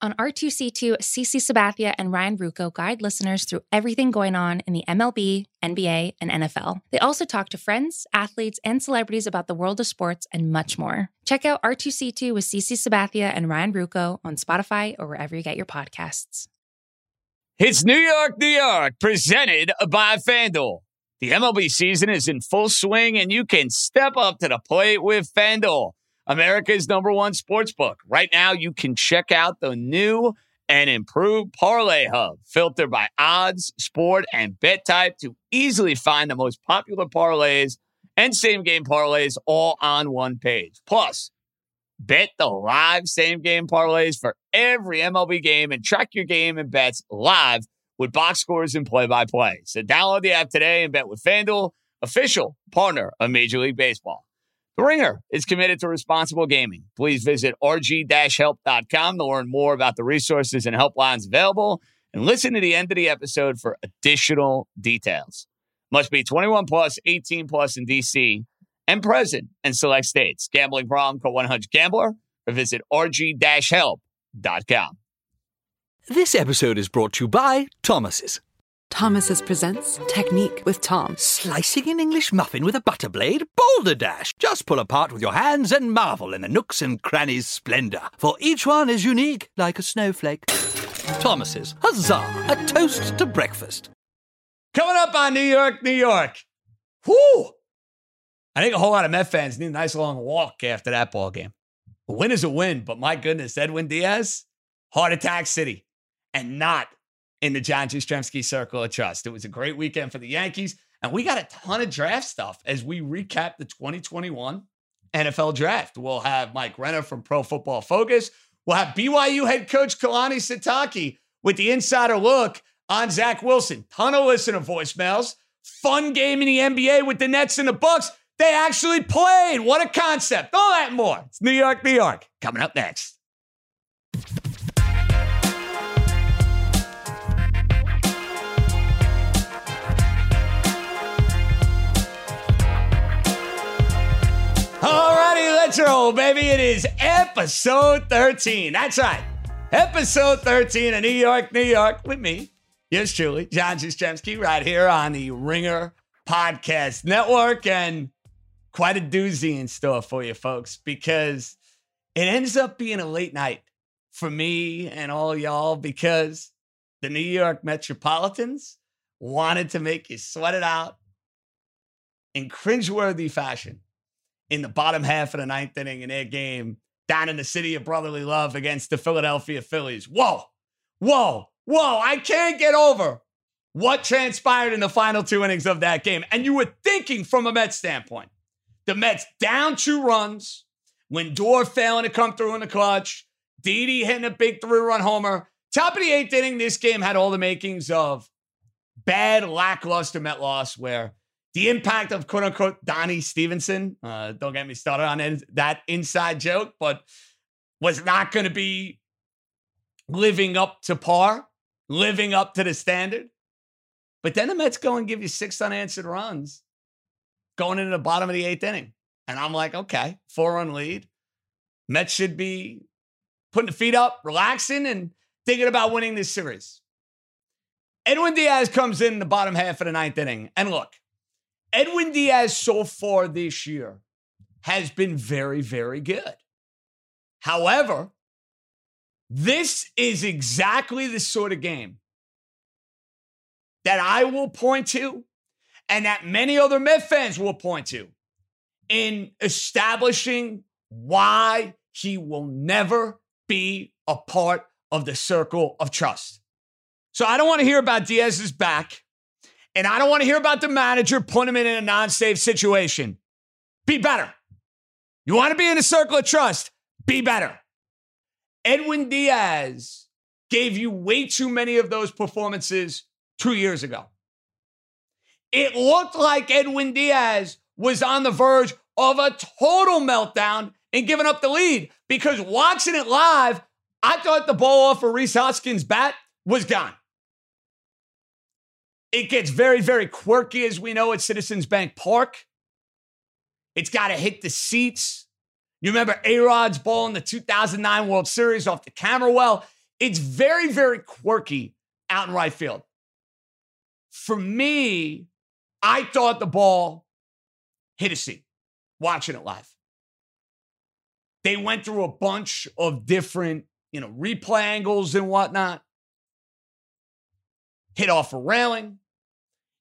On R2C2, CC Sabathia and Ryan Ruocco guide listeners through everything going on in the MLB, NBA, and NFL. They also talk to friends, athletes, and celebrities about the world of sports and much more. Check out R2C2 with CC Sabathia and Ryan Ruocco on Spotify or wherever you get your podcasts. It's New York, New York, presented by FanDuel. The MLB season is in full swing, and you can step up to the plate with FanDuel. America's number one sports book. Right now, you can check out the new and improved Parlay Hub, filtered by odds, sport, and bet type to easily find the most popular parlays and same game parlays all on one page. Plus, bet the live same game parlays for every MLB game and track your game and bets live with box scores and play by play. So download the app today and bet with FanDuel, official partner of Major League Baseball. The Ringer is committed to responsible gaming. Please visit rg-help.com to learn more about the resources and helplines available and listen to the end of the episode for additional details. Must be 21 plus, 18 plus in DC and present in select states. Gambling problem, call 100 Gambler or visit rg-help.com. This episode is brought to you by Thomas's. Thomas's presents Technique with Tom. Slicing an English muffin with a butter blade? Boulder Dash! Just pull apart with your hands and marvel in the nooks and crannies' splendor, for each one is unique like a snowflake. Thomas's, huzzah! A toast to breakfast. Coming up on New York, New York. Whoo! I think a whole lot of Met fans need a nice long walk after that ball game. A win is a win, but my goodness, Edwin Diaz, heart attack city, and not in the John Jastremski Circle of Trust. It was a great weekend for the Yankees, and we got a ton of draft stuff as we recap the 2021 NFL Draft. We'll have Mike Renner from Pro Football Focus. We'll have BYU head coach Kalani Sitake with the insider look on Zach Wilson. Ton of listener voicemails. Fun game in the NBA with the Nets and the Bucks. They actually played. What a concept. All that more. It's New York, New York. Coming up next. Alrighty, let's roll, baby. It is episode 13. That's right. Episode 13 of New York, New York with me, Yes, truly, John Jastremski, right here on the Ringer Podcast Network. And quite a doozy in store for you folks because it ends up being a late night for me and all y'all because the New York Metropolitans wanted to make you sweat it out in cringeworthy fashion in the bottom half of the ninth inning in their game down in the city of brotherly love against the Philadelphia Phillies. Whoa, whoa, whoa. I can't get over what transpired in the final two innings of that game. And you were thinking from a Mets standpoint, the Mets down two runs, Lindor failing to come through in the clutch, Didi hitting a big three run homer. Top of the eighth inning, this game had all the makings of bad, lackluster Met loss where the impact of quote unquote Donnie Stevenson, uh, don't get me started on in, that inside joke, but was not going to be living up to par, living up to the standard. But then the Mets go and give you six unanswered runs going into the bottom of the eighth inning. And I'm like, okay, four run lead. Mets should be putting the feet up, relaxing, and thinking about winning this series. Edwin Diaz comes in the bottom half of the ninth inning. And look, Edwin Diaz so far this year has been very, very good. However, this is exactly the sort of game that I will point to and that many other Met fans will point to in establishing why he will never be a part of the circle of trust. So I don't want to hear about Diaz's back. And I don't want to hear about the manager putting him in a non safe situation. Be better. You want to be in a circle of trust? Be better. Edwin Diaz gave you way too many of those performances two years ago. It looked like Edwin Diaz was on the verge of a total meltdown and giving up the lead because watching it live, I thought the ball off of Rhys Hoskins' bat was gone. It gets very, very quirky, as we know, at Citizens Bank Park. It's got to hit the seats. You remember A Rod's ball in the 2009 World Series off the camera well? It's very, very quirky out in right field. For me, I thought the ball hit a seat watching it live. They went through a bunch of different, you know, replay angles and whatnot. Hit off a railing.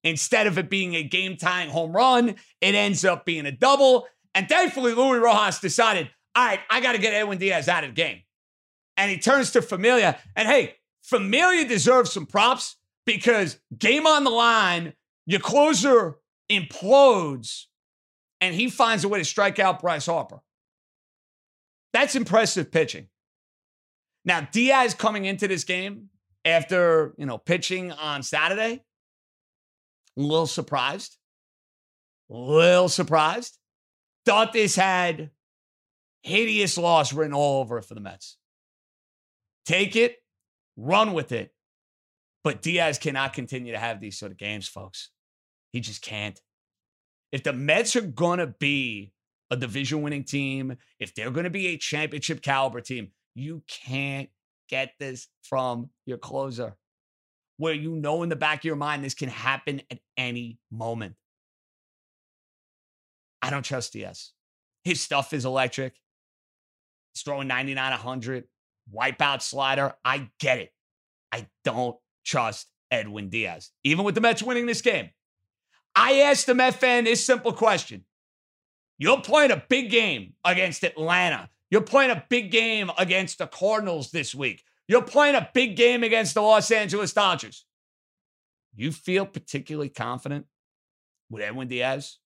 Instead of it being a game tying home run, it ends up being a double. And thankfully, Luis Rojas decided, all right, I got to get Edwin Diaz out of the game. And he turns to Familia. And hey, Familia deserves some props because game on the line, your closer implodes and he finds a way to strike out Bryce Harper. That's impressive pitching. Now, Diaz coming into this game after, you know, pitching on Saturday, a little surprised. A little surprised. Thought this had hideous loss written all over it for the Mets. Take it, run with it. But Diaz cannot continue to have these sort of games, folks. He just can't. If the Mets are going to be a division winning team, if they're going to be a championship caliber team, you can't get this from your closer where you know in the back of your mind this can happen at any moment. I don't trust Diaz. His stuff is electric. He's throwing 99, 100, wipeout slider. I get it. I don't trust Edwin Diaz, even with the Mets winning this game. I asked the Met fan this simple question. You're playing a big game against Atlanta. You're playing a big game against the Cardinals this week. You're playing a big game against the Los Angeles Dodgers. You feel particularly confident with Edwin Diaz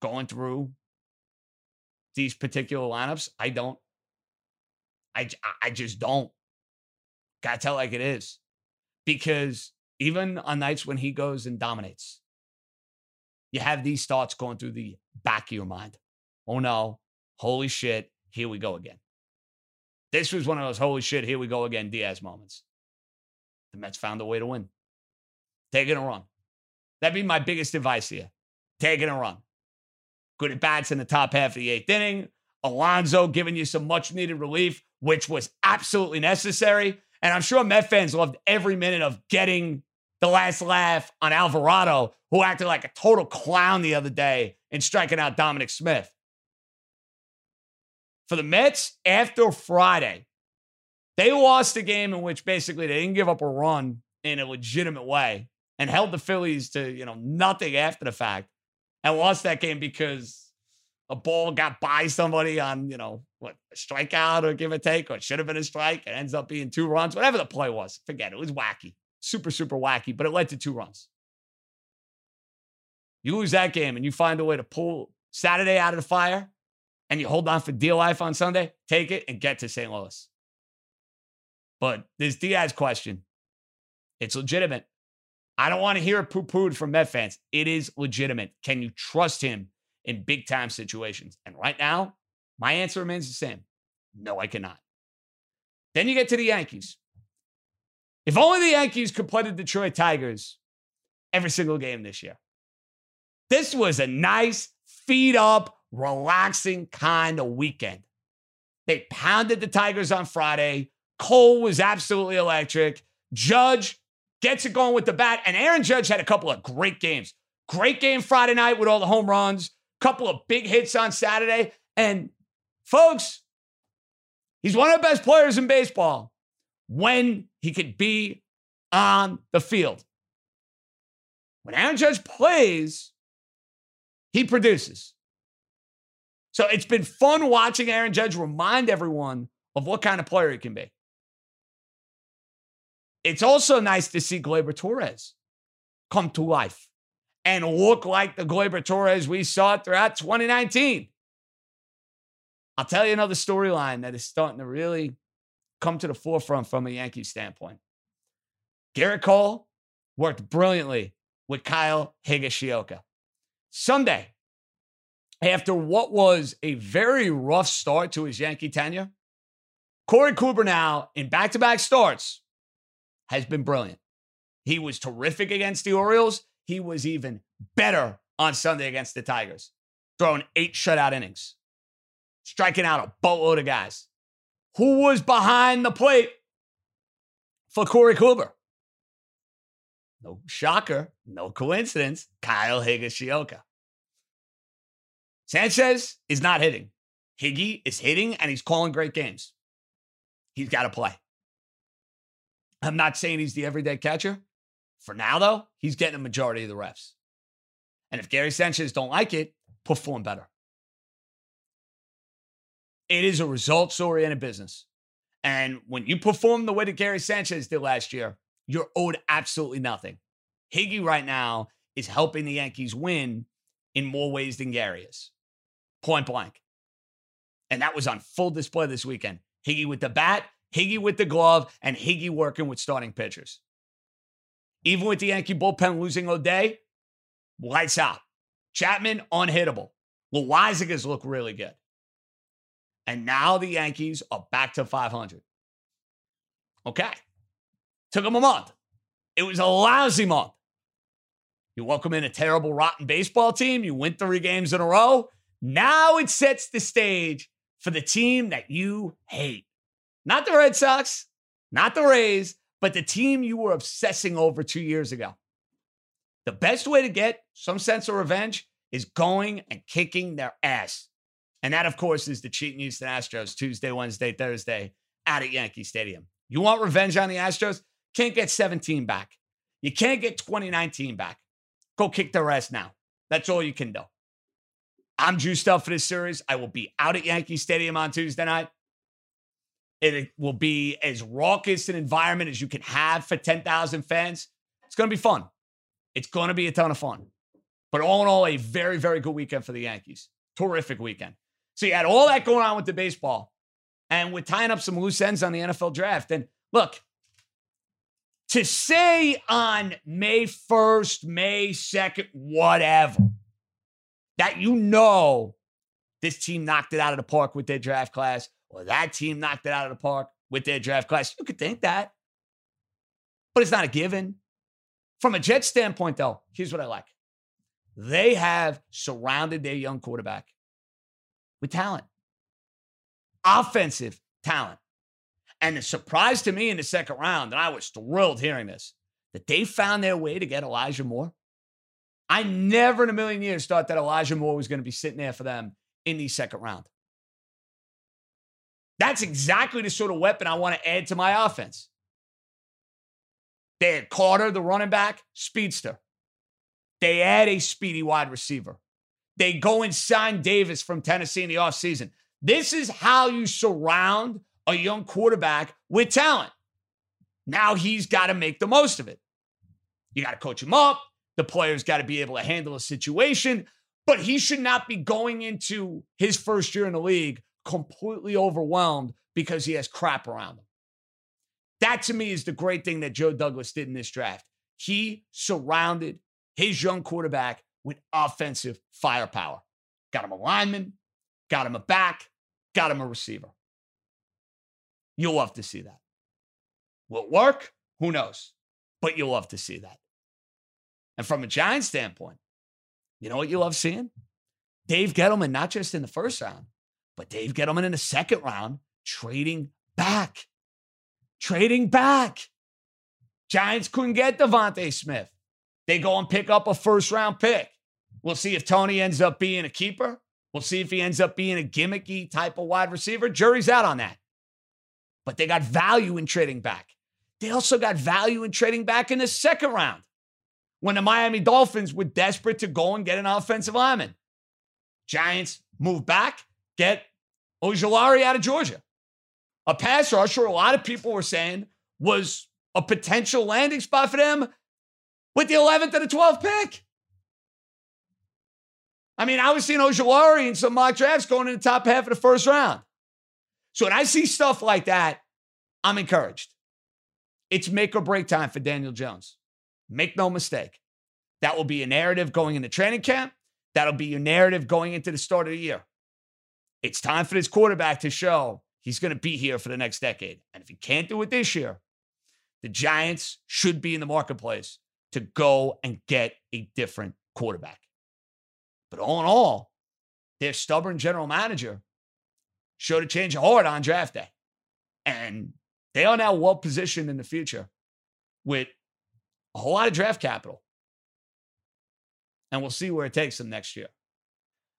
going through these particular lineups? I don't. I, I just don't. Gotta tell like it is. Because even on nights when he goes and dominates, you have these thoughts going through the back of your mind. Oh no, holy shit, here we go again. This was one of those holy shit, here we go again Diaz moments. The Mets found a way to win. Taking a run. That'd be my biggest advice here. Taking a run. Good at bats in the top half of the eighth inning. Alonso giving you some much needed relief, which was absolutely necessary. And I'm sure Met fans loved every minute of getting the last laugh on Alvarado, who acted like a total clown the other day in striking out Dominic Smith. For the Mets, after Friday, they lost a game in which basically they didn't give up a run in a legitimate way and held the Phillies to, you know, nothing after the fact and lost that game because a ball got by somebody on, you know, what, a strikeout or give or take, or it should have been a strike. It ends up being two runs, whatever the play was. Forget it. It was wacky super, super wacky, but it led to two runs. You lose that game and you find a way to pull Saturday out of the fire and you hold on for dear life on Sunday, take it and get to St. Louis. But this Diaz question, it's legitimate. I don't want to hear it poo pooed from Met fans. It is legitimate. Can you trust him in big time situations? And right now, my answer remains the same no, I cannot. Then you get to the Yankees. If only the Yankees could play the Detroit Tigers every single game this year. This was a nice, feed up, relaxing kind of weekend. They pounded the Tigers on Friday. Cole was absolutely electric. Judge gets it going with the bat. And Aaron Judge had a couple of great games. Great game Friday night with all the home runs, couple of big hits on Saturday. And folks, he's one of the best players in baseball when he could be on the field. When Aaron Judge plays, he produces. So it's been fun watching Aaron Judge remind everyone of what kind of player he can be. It's also nice to see Gleyber Torres come to life and look like the Gleyber Torres we saw throughout 2019. I'll tell you another storyline that is starting to really come to the forefront from a Yankee standpoint. Gerrit Cole worked brilliantly with Kyle Higashioka. Sunday, after what was a very rough start to his Yankee tenure, Corey Kluber now in back to back starts has been brilliant. He was terrific against the Orioles. He was even better on Sunday against the Tigers, throwing eight shutout innings, striking out a boatload of guys. Who was behind the plate? for Corey Kluber. No shocker, no coincidence. Kyle Higashioka. Sanchez is not hitting. Higgy is hitting and he's calling great games. He's got to play. I'm not saying he's the everyday catcher. For now, though, he's getting a majority of the refs. And if Gary Sanchez don't like it, perform better. It is a results oriented business. And when you perform the way that Gary Sanchez did last year, you're owed absolutely nothing. Higgy right now is helping the Yankees win in more ways than Gary is. Point blank. And that was on full display this weekend. Higgy with the bat, Higgy with the glove, and Higgy working with starting pitchers. Even with the Yankee bullpen losing O'Day, lights out. Chapman, unhittable. Loaisiga's look really good. And now the Yankees are back to 500. Okay. Took them a month. It was a lousy month. You welcome in a terrible, rotten baseball team. You win three games in a row. Now it sets the stage for the team that you hate. Not the Red Sox, not the Rays, but the team you were obsessing over two years ago. The best way to get some sense of revenge is going and kicking their ass. And that, of course, is the cheating Houston Astros Tuesday, Wednesday, Thursday out at Yankee Stadium. You want revenge on the Astros? Can't get 17 back. You can't get 2019 back. Go kick their ass now. That's all you can do. I'm juiced up for this series. I will be out at Yankee Stadium on Tuesday night. It will be as raucous an environment as you can have for 10,000 fans. It's going to be fun. It's going to be a ton of fun. But all in all, a very, very good weekend for the Yankees. Terrific weekend. So you had all that going on with the baseball, and we're tying up some loose ends on the NFL draft. And look, to say on May 1st, May 2nd, whatever, that you know this team knocked it out of the park with their draft class, or that team knocked it out of the park with their draft class. You could think that, but it's not a given. From a Jets standpoint, though, here's what I like they have surrounded their young quarterback with talent, offensive talent. And the surprise to me in the second round, and I was thrilled hearing this, that they found their way to get Elijah Moore. I never in a million years thought that Elijah Moore was going to be sitting there for them in the second round. That's exactly the sort of weapon I want to add to my offense. They had Carter, the running back, speedster. They add a speedy wide receiver. They go and sign Davis from Tennessee in the offseason. This is how you surround a young quarterback with talent. Now he's got to make the most of it. You got to coach him up. The player's got to be able to handle a situation, but he should not be going into his first year in the league completely overwhelmed because he has crap around him. That to me is the great thing that Joe Douglas did in this draft. He surrounded his young quarterback with offensive firepower. Got him a lineman, got him a back, got him a receiver. You'll love to see that. Will it work? Who knows? But you'll love to see that. And from a Giants standpoint, you know what you love seeing? Dave Gettleman, not just in the first round, but Dave Gettleman in the second round, trading back. Trading back. Giants couldn't get DeVonta Smith. They go and pick up a first round pick. We'll see if Toney ends up being a keeper. We'll see if he ends up being a gimmicky type of wide receiver. Jury's out on that. But they got value in trading back. They also got value in trading back in the second round when the Miami Dolphins were desperate to go and get an offensive lineman. Giants move back, get Ojulari out of Georgia. A pass rusher, a lot of people were saying, was a potential landing spot for them with the 11th and the 12th pick. I mean, I was seeing Ojulari in some mock drafts going in the top half of the first round. So when I see stuff like that, I'm encouraged. It's make or break time for Daniel Jones. Make no mistake. That will be a narrative going into training camp. That'll be your narrative going into the start of the year. It's time for this quarterback to show he's going to be here for the next decade. And if he can't do it this year, the Giants should be in the marketplace to go and get a different quarterback. But all in all, their stubborn general manager showed a change of heart on draft day. And They are now well positioned in the future with a whole lot of draft capital. And we'll see where it takes them next year.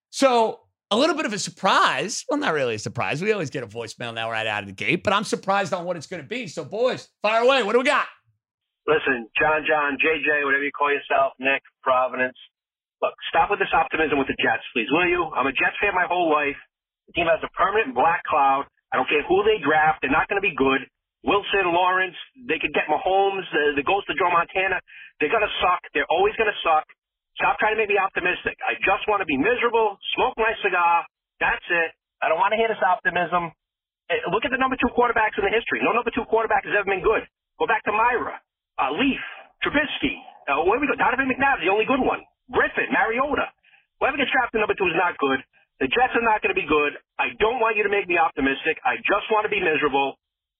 So, a little bit of a surprise. Well, not really a surprise. We always get a voicemail now right out of the gate, but I'm surprised on what it's going to be. So, boys, fire away. What do we got? Listen, John, John, JJ, whatever you call yourself, Nick, Providence. Look, stop with this optimism with the Jets, please, will you? I'm a Jets fan my whole life. The team has a permanent black cloud. I don't care who they draft. They're not going to be good. Wilson, Lawrence, they could get Mahomes, the, the ghost of Joe Montana. They're going to suck. They're always going to suck. Stop trying to make me optimistic. I just want to be miserable, smoke my cigar. That's it. I don't want to hear this optimism. Eh, look at the number two quarterbacks in the history. No number two quarterback has ever been good. Go back to Mirer, uh, Leaf, Trubisky. Uh, where we go? Donovan McNabb, the only good one. Griffin, Mariota. Whoever gets drafted number two is not good. The Jets are not going to be good. I don't want you to make me optimistic. I just want to be miserable.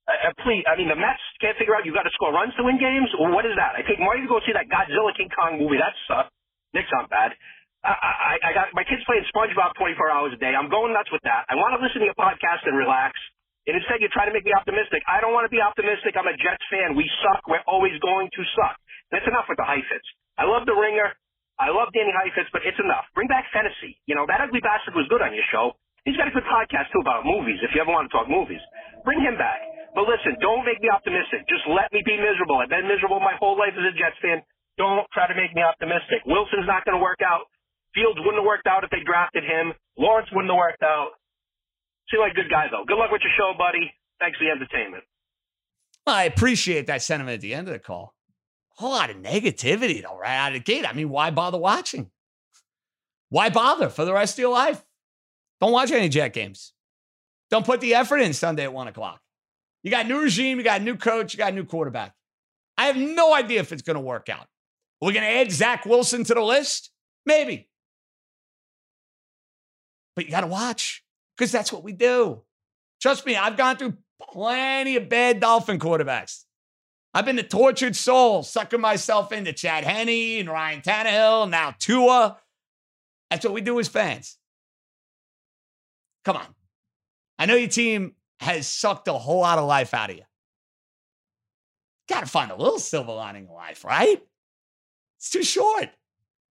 Uh, uh, please, I mean, the Mets can't figure out you got to score runs to win games. What is that? I take money to go see that Godzilla King Kong movie. That sucked. Nick's not bad. I, I, I got my kids playing SpongeBob 24 hours a day. I'm going nuts with that. I want to listen to your podcast and relax. And instead, you're trying to make me optimistic. I don't want to be optimistic. I'm a Jets fan. We suck. We're always going to suck. That's enough with the Heifetz. I love the Ringer. I love Danny Heifetz, but it's enough. Bring back fantasy. You know, that ugly bastard was good on your show. He's got a good podcast, too, about movies, if you ever want to talk movies. Bring him back. But listen, don't make me optimistic. Just let me be miserable. I've been miserable my whole life as a Jets fan. Don't try to make me optimistic. Wilson's not going to work out. Fields wouldn't have worked out if they drafted him. Lawrence wouldn't have worked out. Seem like a good guy, though. Good luck with your show, buddy. Thanks for the entertainment. I appreciate that sentiment at the end of the call. A lot of negativity, though, right out of the gate. I mean, why bother watching? Why bother for the rest of your life? Don't watch any Jet games. Don't put the effort in Sunday at one o'clock. You got new regime, you got new coach, you got new quarterback. I have no idea if it's going to work out. Are we going to add Zach Wilson to the list? Maybe. But you got to watch because that's what we do. Trust me, I've gone through plenty of bad Dolphin quarterbacks. I've been the tortured soul, sucking myself into Chad Henne and Ryan Tannehill, now Tua. That's what we do as fans. Come on. I know your team has sucked a whole lot of life out of you. Got to find a little silver lining in life, right? It's too short.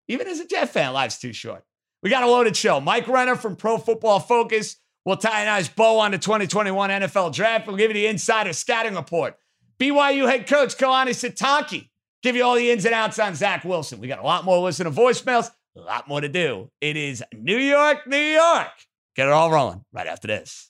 Even as a Jet fan, life's too short. We got a loaded show. Mike Renner from Pro Football Focus will tie a nice bow on the 2021 NFL Draft. We'll give you the insider scouting report. BYU head coach Kalani Sitake give you all the ins and outs on Zach Wilson. We got a lot more listener voicemails, a lot more to do. It is New York, New York. Get it all rolling right after this.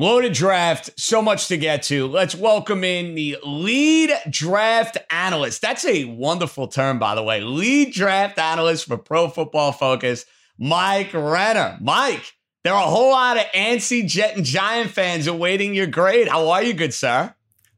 Loaded draft, so much to get to. Let's welcome in the lead draft analyst. That's a wonderful term, by the way. Lead draft analyst for Pro Football Focus, Mike Renner. Mike, there are a whole lot of antsy Jet and Giant fans awaiting your grade. How are you, good sir?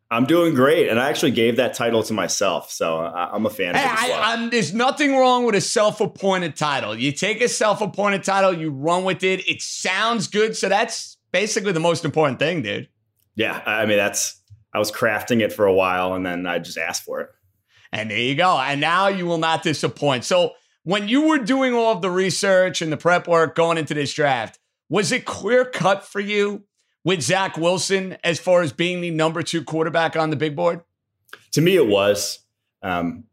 I'm doing great, and I actually gave that title to myself, so I'm a fan. Hey, of it I, there's nothing wrong with a self-appointed title. You take a self-appointed title, you run with it. It sounds good, so that's basically the most important thing, dude. Yeah, I mean that's I was crafting it for a while, and then I just asked for it. And there you go. And now you will not disappoint. So when you were doing all of the research and the prep work going into this draft, was it clear cut for you with Zach Wilson as far as being the number two quarterback on the big board? To me, it was. Um,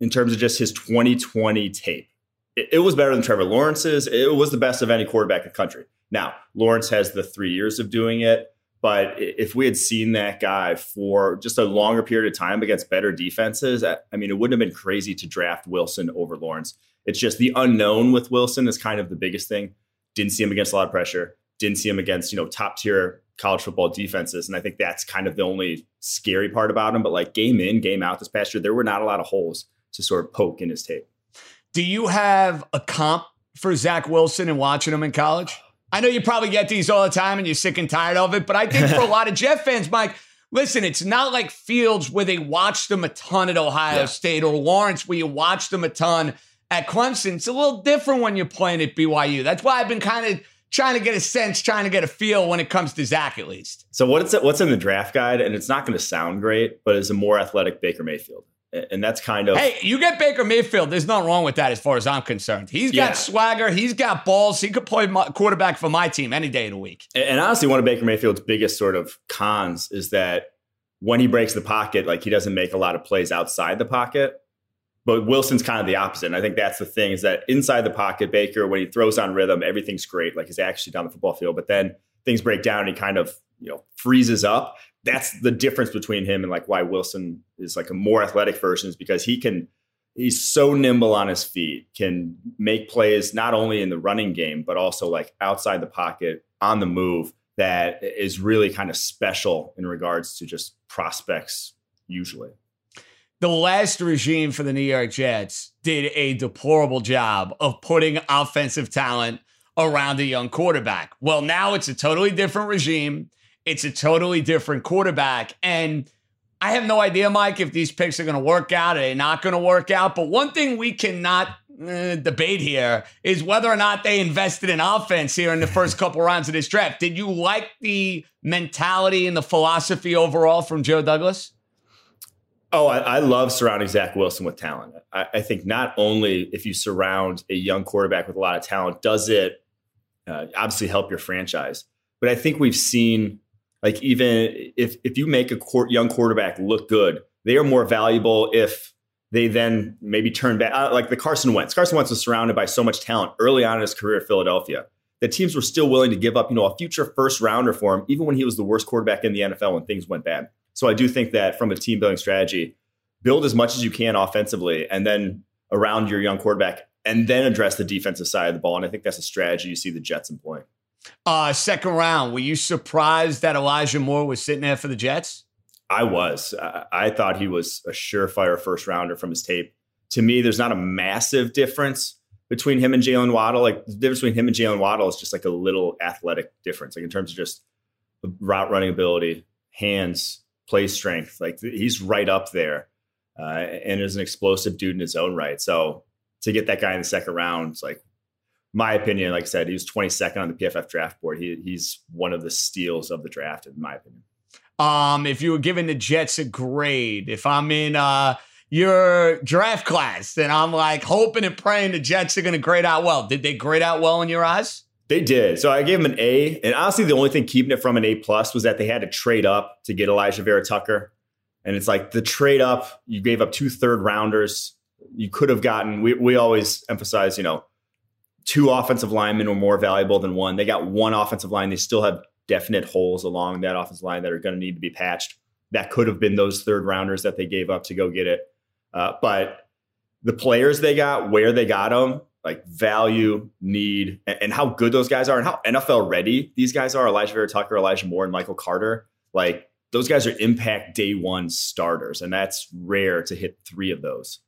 in terms of just his 2020 tape, it, it, was better than Trevor Lawrence's. It was the best of any quarterback in the country. Now, Lawrence has the three years of doing it, but if we had seen that guy for just a longer period of time against better defenses, I, mean, it wouldn't have been crazy to draft Wilson over Lawrence. It's just the unknown with Wilson is kind of the biggest thing. Didn't see him against a lot of pressure didn't see him against, you know, top tier college football defenses. And I think that's kind of the only scary part about him. But like game in, game out this past year, there were not a lot of holes to sort of poke in his tape. Do you have a comp for Zach Wilson and watching him in college? I know you probably get these all the time and you're sick and tired of it, but I think for a lot of Jet fans, Mike, listen, it's not like Fields where they watched them a ton at Ohio Yeah. State or Lawrence where you watched them a ton at Clemson. It's a little different when you're playing at BYU. That's why I've been kind of trying to get a sense, trying to get a feel when it comes to Zach at least. So what's what's in the draft guide, and it's not going to sound great, but is a more athletic Baker Mayfield, and that's kind of Hey, you get Baker Mayfield. There's nothing wrong with that as far as I'm concerned. He's got Yeah. swagger. He's got balls. He could play my quarterback for my team any day of the week. And honestly, one of Baker Mayfield's biggest sort of cons is that when he breaks the pocket, like he doesn't make a lot of plays outside the pocket. But Wilson's kind of the opposite. And I think that's the thing is that inside the pocket, Baker, when he throws on rhythm, everything's great. Like he's actually down the football field. But then things break down and he kind of, you know, freezes up. That's the difference between him and like why Wilson is like a more athletic version is because he can he's so nimble on his feet, can make plays not only in the running game, but also like outside the pocket, on the move, that is really kind of special in regards to just prospects usually. The last regime for the New York Jets did a deplorable job of putting offensive talent around a young quarterback. Well, now it's a totally different regime. It's a totally different quarterback. And I have no idea, Mike, if these picks are going to work out or they're not going to work out. But one thing we cannot uh, debate here is whether or not they invested in offense here in the first couple rounds of this draft. Did you like the mentality and the philosophy overall from Joe Douglas? Oh, I, I love surrounding Zach Wilson with talent. I, I think not only if you surround a young quarterback with a lot of talent, does it uh, obviously help your franchise, but I think we've seen like even if if you make a court, young quarterback look good, they are more valuable if they then maybe turn back. Uh, like the Carson Wentz. Carson Wentz was surrounded by so much talent early on in his career at Philadelphia that teams were still willing to give up, you know, a future first rounder for him, even when he was the worst quarterback in the NFL when things went bad. So I do think that from a team building strategy, build as much as you can offensively and then around your young quarterback and then address the defensive side of the ball. And I think that's a strategy you see the Jets employing. Uh, second round, were you surprised that Elijah Moore was sitting there for the Jets? I was. I, thought he was a surefire first rounder from his tape. To me, there's not a massive difference between him and Jaylen Waddle. Like the difference between him and Jaylen Waddle is just like a little athletic difference, like in terms of just route running ability, hands, play strength. Like he's right up there, uh, and is an explosive dude in his own right. So to get that guy in the second round, it's like my opinion. Like I said, he was 22nd on the PFF draft board. He, he's one of the steals of the draft, in my opinion. Um, if you were giving the Jets a grade, if I'm in uh your draft class then I'm like hoping and praying the Jets are going to grade out well, did they grade out well in your eyes? They did. So I gave them an A. And honestly, the only thing keeping it from an A plus was that they had to trade up to get Alijah Vera-Tucker. And it's like the trade up, you gave up two third rounders. You could have gotten, we, we always emphasize, you know, two offensive linemen were more valuable than one. They got one offensive line. They still have definite holes along that offensive line that are going to need to be patched. That could have been those third rounders that they gave up to go get it. Uh, but the players they got, where they got them, like value, need, and, and, how good those guys are, and how NFL ready these guys are. Alijah Vera-Tucker, Elijah Moore, and Michael Carter. Like those guys are impact day one starters, and that's rare to hit three of those.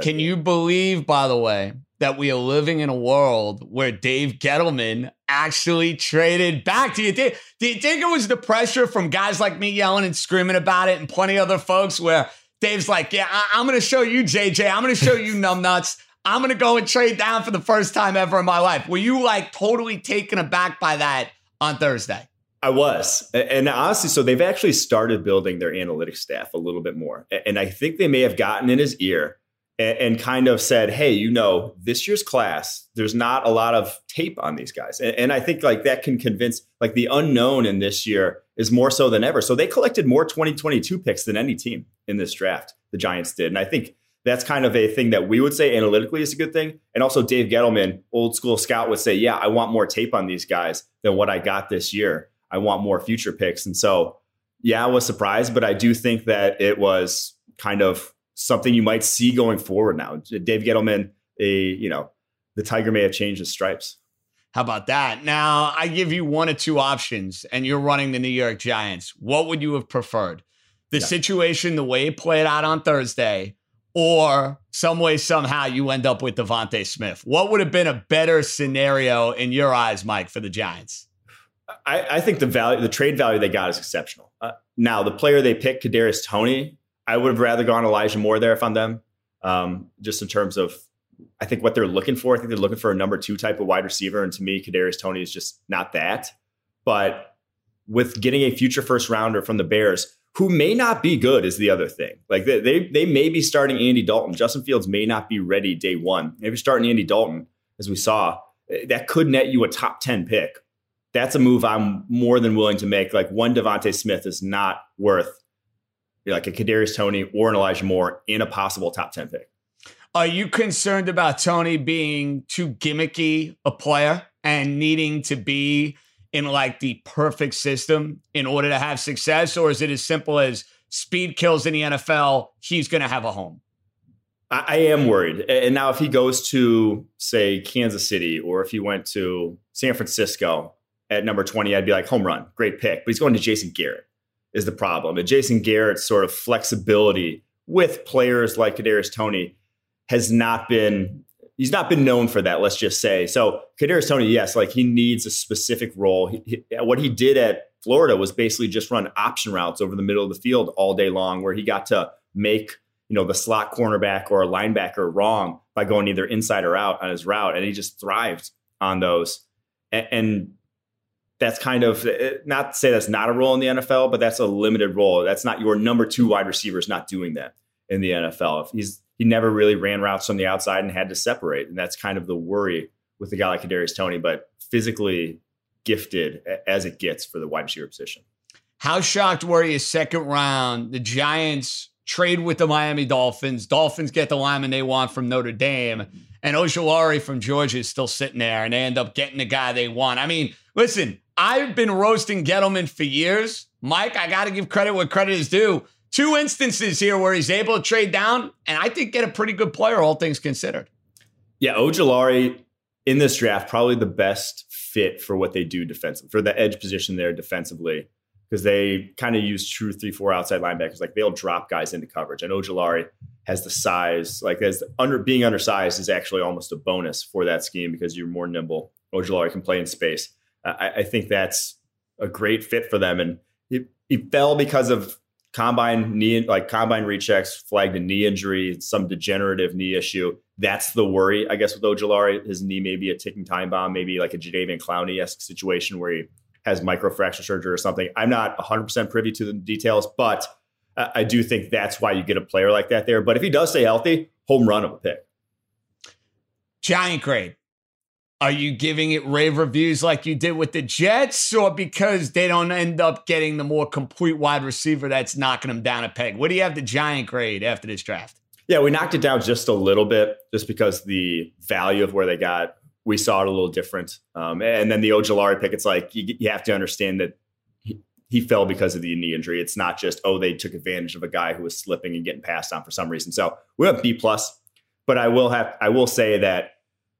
Can you believe, by the way, that we are living in a world where Dave Gettleman actually traded back? Do you think? Do you think it was the pressure from guys like me yelling and screaming about it, and plenty other folks where? Dave's like, yeah, I- am going to show you, JJ. I'm going to show you, numbnuts. I'm going to go and trade down for the first time ever in my life. Were you like totally taken aback by that on Thursday? I was. And honestly, so they've actually started building their analytics staff a little bit more. And I think they may have gotten in his ear and kind of said, hey, you know, this year's class, there's not a lot of tape on these guys. And I think like that can convince, like the unknown in this year is more so than ever. So they collected more 2022 picks than any team in this draft, the Giants did. And I think that's kind of a thing that we would say analytically is a good thing. And also Dave Gettleman, old school scout, would say, yeah, I want more tape on these guys than what I got this year. I want more future picks. And so, yeah, I was surprised, but I do think that it was kind of something you might see going forward now. Dave Gettleman, a, you know, the Tiger may have changed his stripes. How about that? Now, I give you one or two options, and you're running the New York Giants. What would you have preferred? The Yeah. situation, the way it played out on Thursday, or some way, somehow, you end up with DeVonta Smith. What would have been a better scenario in your eyes, Mike, for the Giants? I, I think the value, the trade value they got is exceptional. Uh, now, the player they picked, Kadarius Toney, I would have rather gone Elijah Moore there if I'm them. Um, just in terms of, I think what they're looking for. I think they're looking for a number two type of wide receiver, and to me, Kadarius Toney is just not that. But with getting a future first rounder from the Bears, who may not be good, is the other thing. Like they they, they may be starting Andy Dalton. Justin Fields may not be ready day one. If you're starting Andy Dalton, as we saw, that could net you a top ten pick that's a move I'm more than willing to make. Like one DeVonta Smith is not worth like a Kadarius Toney or an Elijah Moore in a possible top 10 pick. Are you concerned about Toney being too gimmicky a player and needing to be in like the perfect system in order to have success? Or is it as simple as speed kills in the NFL? He's going to have a home. I, I am worried. And now, if he goes to, say, Kansas City or if he went to San Francisco, at number 20, I'd be like, home run, great pick. But he's going to Jason Garrett is the problem. And Jason Garrett's sort of flexibility with players like Kadarius Toney has not been he's not been known for that. Let's just say so. Kadarius Toney, yes, like he needs a specific role. He, he, what he did at Florida was basically just run option routes over the middle of the field all day long, where he got to make you know the slot cornerback or a linebacker wrong by going either inside or out on his route, and he just thrived on those. and, and that's kind of eh, not to say that's not a role in the NFL, but that's a limited role. That's not your number two wide receiver is not doing that in the NFL. He's he never really ran routes from the outside and had to separate, and that's kind of the worry with a guy like Kadarius Toney, But physically gifted as it gets for the wide receiver position. How shocked were you? Second round, the Giants trade with the Miami Dolphins. Dolphins get the lineman they want from Notre Dame, and Ojulari from Georgia is still sitting there, and they end up getting the guy they want. I mean, listen, I've been roasting Gettleman for years. Mike, I got to give credit where credit is due. Two instances here where he's able to trade down, and I think get a pretty good player, all things considered. Yeah, Ojulari in this draft, probably the best fit for what they do defensively, for the edge position there defensively, because they kind of use true 3 4 outside linebackers. Like they'll drop guys into coverage. And Ojulari has the size, like as under being undersized is actually almost a bonus for that scheme because you're more nimble. Ojulari can play in space. I, I think that's a great fit for them. And he, he fell because of combine knee, like combine rechecks, flagged a knee injury, some degenerative knee issue. That's the worry, I guess, with Ojulari. His knee may be a ticking time bomb, maybe like a Jadeveon Clowney esque situation where he has microfracture surgery or something. I'm not 100% privy to the details, but I do think that's why you get a player like that there. But if he does stay healthy, home run of a pick. Giant grade. Are you giving it rave reviews like you did with the Jets, or because they don't end up getting the more complete wide receiver that's knocking them down a peg? What do you have the giant grade after this draft? Yeah, we knocked it down just a little bit, just because the value of where they got, we saw it a little different. Um, and then the Ojulari pick, it's like you, you have to understand that he, he fell because of the knee injury. It's not just oh they took advantage of a guy who was slipping and getting passed on for some reason. So we went B plus, but I will have I will say that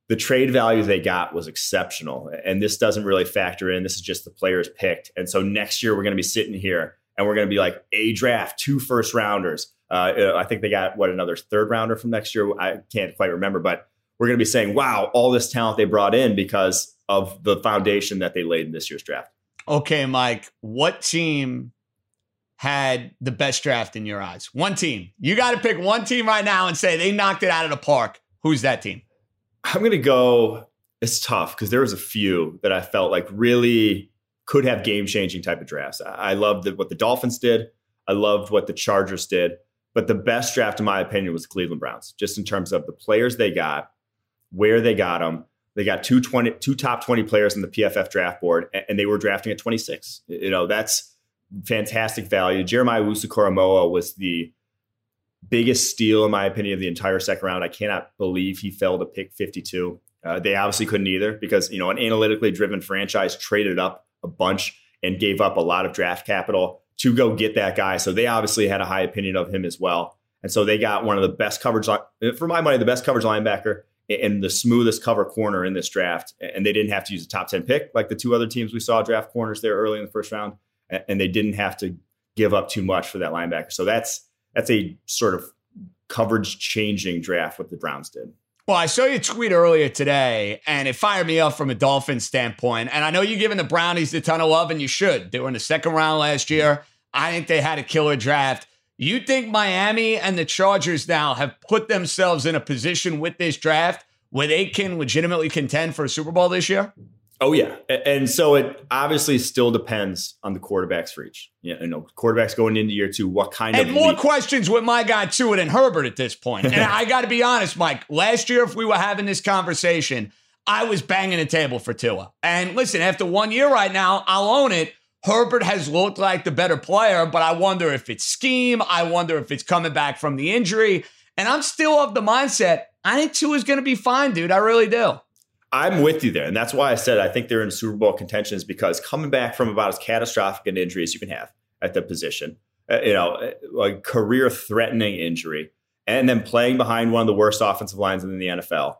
the trade value they got was exceptional. And this doesn't really factor in. This is just the players picked. And so next year we're going to be sitting here and we're going to be like a draft, two first rounders. Uh, I think they got what another third rounder from next year. I can't quite remember, but we're going to be saying, wow, all this talent they brought in because of the foundation that they laid in this year's draft. Okay, Mike, what team had the best draft in your eyes? One team. You got to pick one team right now and say they knocked it out of the park. Who's that team? I'm going to go. It's tough because there was a few that I felt like really could have game changing type of drafts. I loved what the Dolphins did. I loved what the Chargers did. But the best draft, in my opinion, was the Cleveland Browns, just in terms of the players they got, where they got them. They got two, 20, two top 20 players in the PFF draft board, and they were drafting at 26. You know, that's fantastic value. Jeremiah Owusu-Koramoah was the biggest steal, in my opinion, of the entire second round. I cannot believe he fell to pick 52. Uh, they obviously couldn't either because you know an analytically driven franchise traded up a bunch and gave up a lot of draft capital to go get that guy. So they obviously had a high opinion of him as well. And so they got one of the best coverage, for my money, the best coverage linebacker and the smoothest cover corner in this draft. And they didn't have to use a top 10 pick like the two other teams we saw draft corners there early in the first round. And they didn't have to give up too much for that linebacker. So that's that's a sort of coverage changing draft what the Browns did. Well, I saw your tweet earlier today, and it fired me up from a Dolphins standpoint. And I know you're giving the Brownies a ton of love, and you should. They were in the second round last year. I think they had a killer draft. You think Miami and the Chargers now have put themselves in a position with this draft where they can legitimately contend for a Super Bowl this year? Oh yeah, and so it obviously still depends on the quarterbacks for each. You know, quarterbacks going into year two. What kind of and of more questions with my guy Tua than Herbert at this point. And I got to be honest, Mike. Last year, if we were having this conversation, I was banging the table for Tua. And listen, after one year right now, I'll own it. Herbert has looked like the better player, but I wonder if it's scheme. I wonder if it's coming back from the injury. And I'm still of the mindset. I think Tua is going to be fine, dude. I really do. I'm with you there. And that's why I said I think they're in Super Bowl contention is because coming back from about as catastrophic an injury as you can have at the position, uh, you know, a career threatening injury, and then playing behind one of the worst offensive lines in the NFL,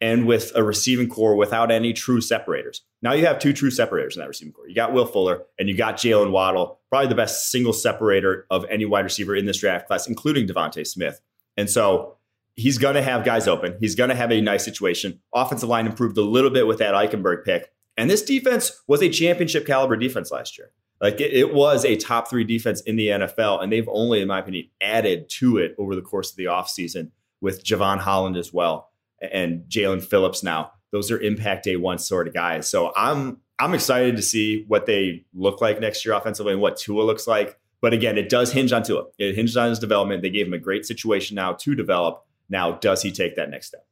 and with a receiving corps without any true separators. Now you have two true separators in that receiving corps. You got Will Fuller and you got Jaylen Waddle, probably the best single separator of any wide receiver in this draft class, including DeVonta Smith. And so he's going to have guys open. He's going to have a nice situation. Offensive line improved a little bit with that Eichenberg pick. And this defense was a championship caliber defense last year. Like it, it, was a top three defense in the NFL, and they've only, in my opinion, added to it over the course of the offseason with Jevon Holland as well and Jaelan Phillips now. Those are impact day one sort of guys. So I'm I'm excited to see what they look like next year offensively and what Tua looks like. But again, it does hinge on Tua. It hinges on his development. They gave him a great situation now to develop. Now, does he take that next step?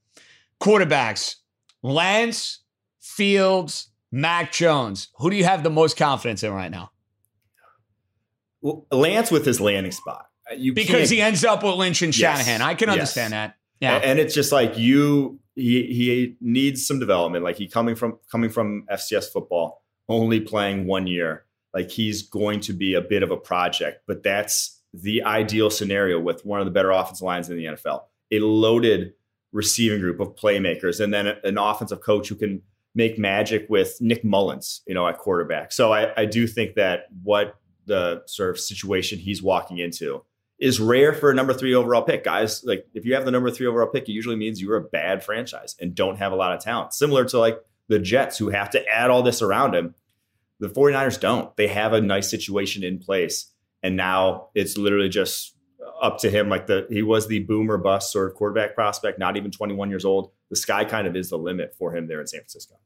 Quarterbacks, Lance, Fields, Mac Jones. Who do you have the most confidence in right now? Well, Lance with his landing spot. Uh, you because he ends up with Lynch and Shanahan. Yes, I can understand yes. that. Yeah. And it's just like you he he needs some development. Like he coming from coming from FCS football, only playing one year. Like he's going to be a bit of a project, but that's the ideal scenario with one of the better offensive lines in the NFL a loaded receiving group of playmakers, and then an offensive coach who can make magic with Nick Mullens, you know, at quarterback. So I, I do think that what the sort of situation he's walking into is rare for a number three overall pick. Guys, like if you have the number three overall pick, it usually means you're a bad franchise and don't have a lot of talent. Similar to like the Jets who have to add all this around him. The 49ers don't. They have a nice situation in place. And now it's literally just up to him. Like the he was the boomer bust sort of quarterback prospect, not even 21 years old. The sky kind of is the limit for him there in San Francisco.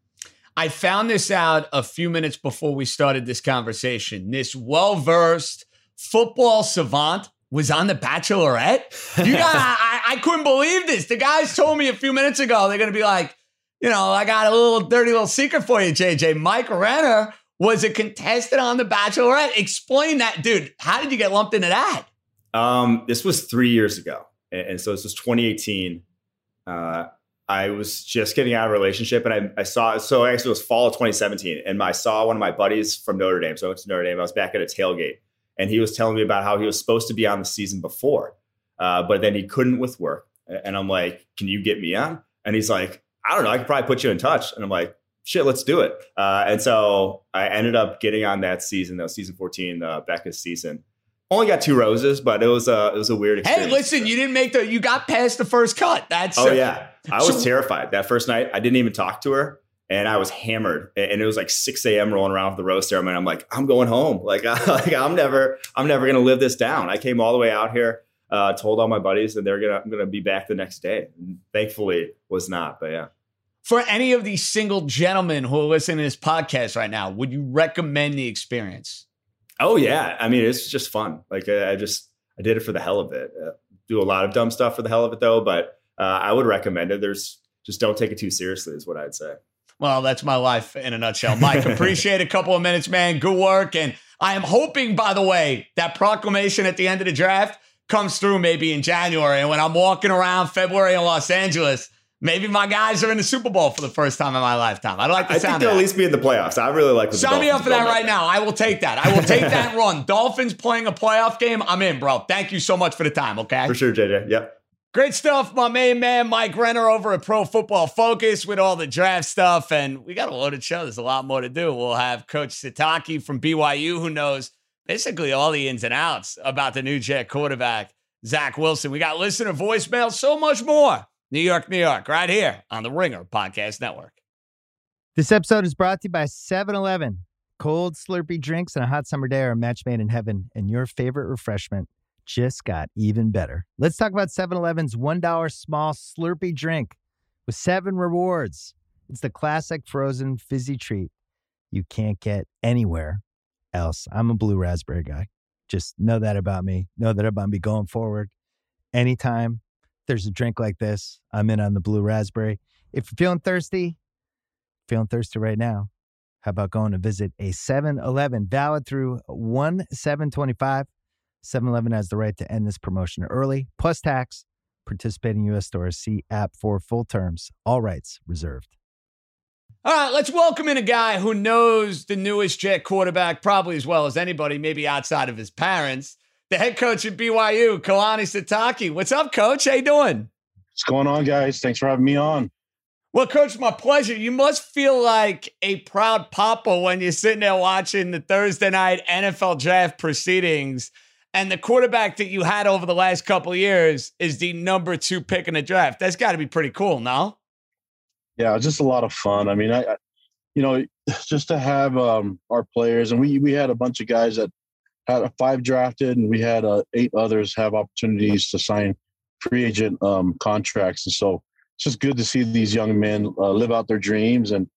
I found this out a few minutes before we started this conversation. This well versed football savant was on The Bachelorette. You got, I, I couldn't believe this. The guys told me a few minutes ago they're going to be like, you know, I got a little dirty little secret for you, JJ. Mike Renner was a contestant on The Bachelorette. Explain that, dude. How did you get lumped into that? Um, this was three years ago, and, and so this was 2018. Uh, I was just getting out of a relationship, and I, I saw. So actually, it was fall of 2017, and I saw one of my buddies from Notre Dame. So I went to Notre Dame. I was back at a tailgate, and he was telling me about how he was supposed to be on the season before, uh, but then he couldn't with work. And I'm like, "Can you get me on?" And he's like, "I don't know. I could probably put you in touch." And I'm like, shit, let's do it. Uh, and so I ended up getting on that season, that was season 14, uh, Becca's season only got two roses, but it was a it was a weird experience. Hey, listen, you didn't make the you got past the first cut. That's oh yeah, I was so, terrified that first night. I didn't even talk to her, and I was hammered. And it was like six a.m. rolling around with the rose ceremony. I'm like, I'm going home. Like, like I'm never I'm never gonna live this down. I came all the way out here, uh, told all my buddies, and they're gonna I'm gonna be back the next day. Thankfully, was not. But yeah. For any of these single gentlemen who are listening to this podcast right now, would you recommend the experience? Oh yeah, I mean it's just fun. Like I, I just I did it for the hell of it. Uh, do a lot of dumb stuff for the hell of it though, but uh, I would recommend it. There's just don't take it too seriously is what I'd say. Well, that's my life in a nutshell. Mike, appreciate a couple of minutes, man. Good work. And I am hoping, by the way, that proclamation at the end of the draft comes through maybe in January. And when I'm walking around February in Los Angeles, Maybe my guys are in the Super Bowl for the first time in my lifetime. I'd like to I think they'll at least be in the playoffs. I really like. The. Sign me up for that right now. I will take that. I will take that run. Dolphins playing a playoff game. I'm in, bro. Thank you so much for the time. Okay. For sure, JJ. Yep. Great stuff, my main man Mike Renner over at Pro Football Focus with all the draft stuff, and we got a loaded show. There's a lot more to do. We'll have Coach Sitake from BYU, who knows basically all the ins and outs about the new Jet quarterback Zach Wilson. We got listener voicemail, so much more. New York, New York, right here on the Ringer Podcast Network. This episode is brought to you by 7 Eleven. Cold, Slurpee drinks and a hot summer day are a match made in heaven, and your favorite refreshment just got even better. Let's talk about 7 Eleven's $1 small Slurpee drink with seven rewards. It's the classic frozen fizzy treat you can't get anywhere else. I'm a blue raspberry guy. Just know that about me. Know that about me going forward. Anytime there's a drink like this, I'm in on the blue raspberry. If you're feeling thirsty, feeling thirsty right now, how about going to visit a 7 Eleven valid through 1 725? 7 Eleven has the right to end this promotion early, plus tax. Participating U.S. stores see app for full terms. All rights reserved. All right, let's welcome in a guy who knows the newest Jet quarterback probably as well as anybody, maybe outside of his parents. The head coach at BYU, Kalani Sitake. What's up, coach? How you doing? What's going on, guys? Thanks for having me on. Well, coach, my pleasure. You must feel like a proud papa when you're sitting there watching the Thursday night NFL draft proceedings and the quarterback that you had over the last couple years is the number two pick in the draft. That's got to be pretty cool, no? Yeah, just a lot of fun. I mean, I, I you know, just to have um, our players, and we we had a bunch of guys that had a five drafted, and we had uh, eight others have opportunities to sign free agent um, contracts, and so it's just good to see these young men uh, live out their dreams and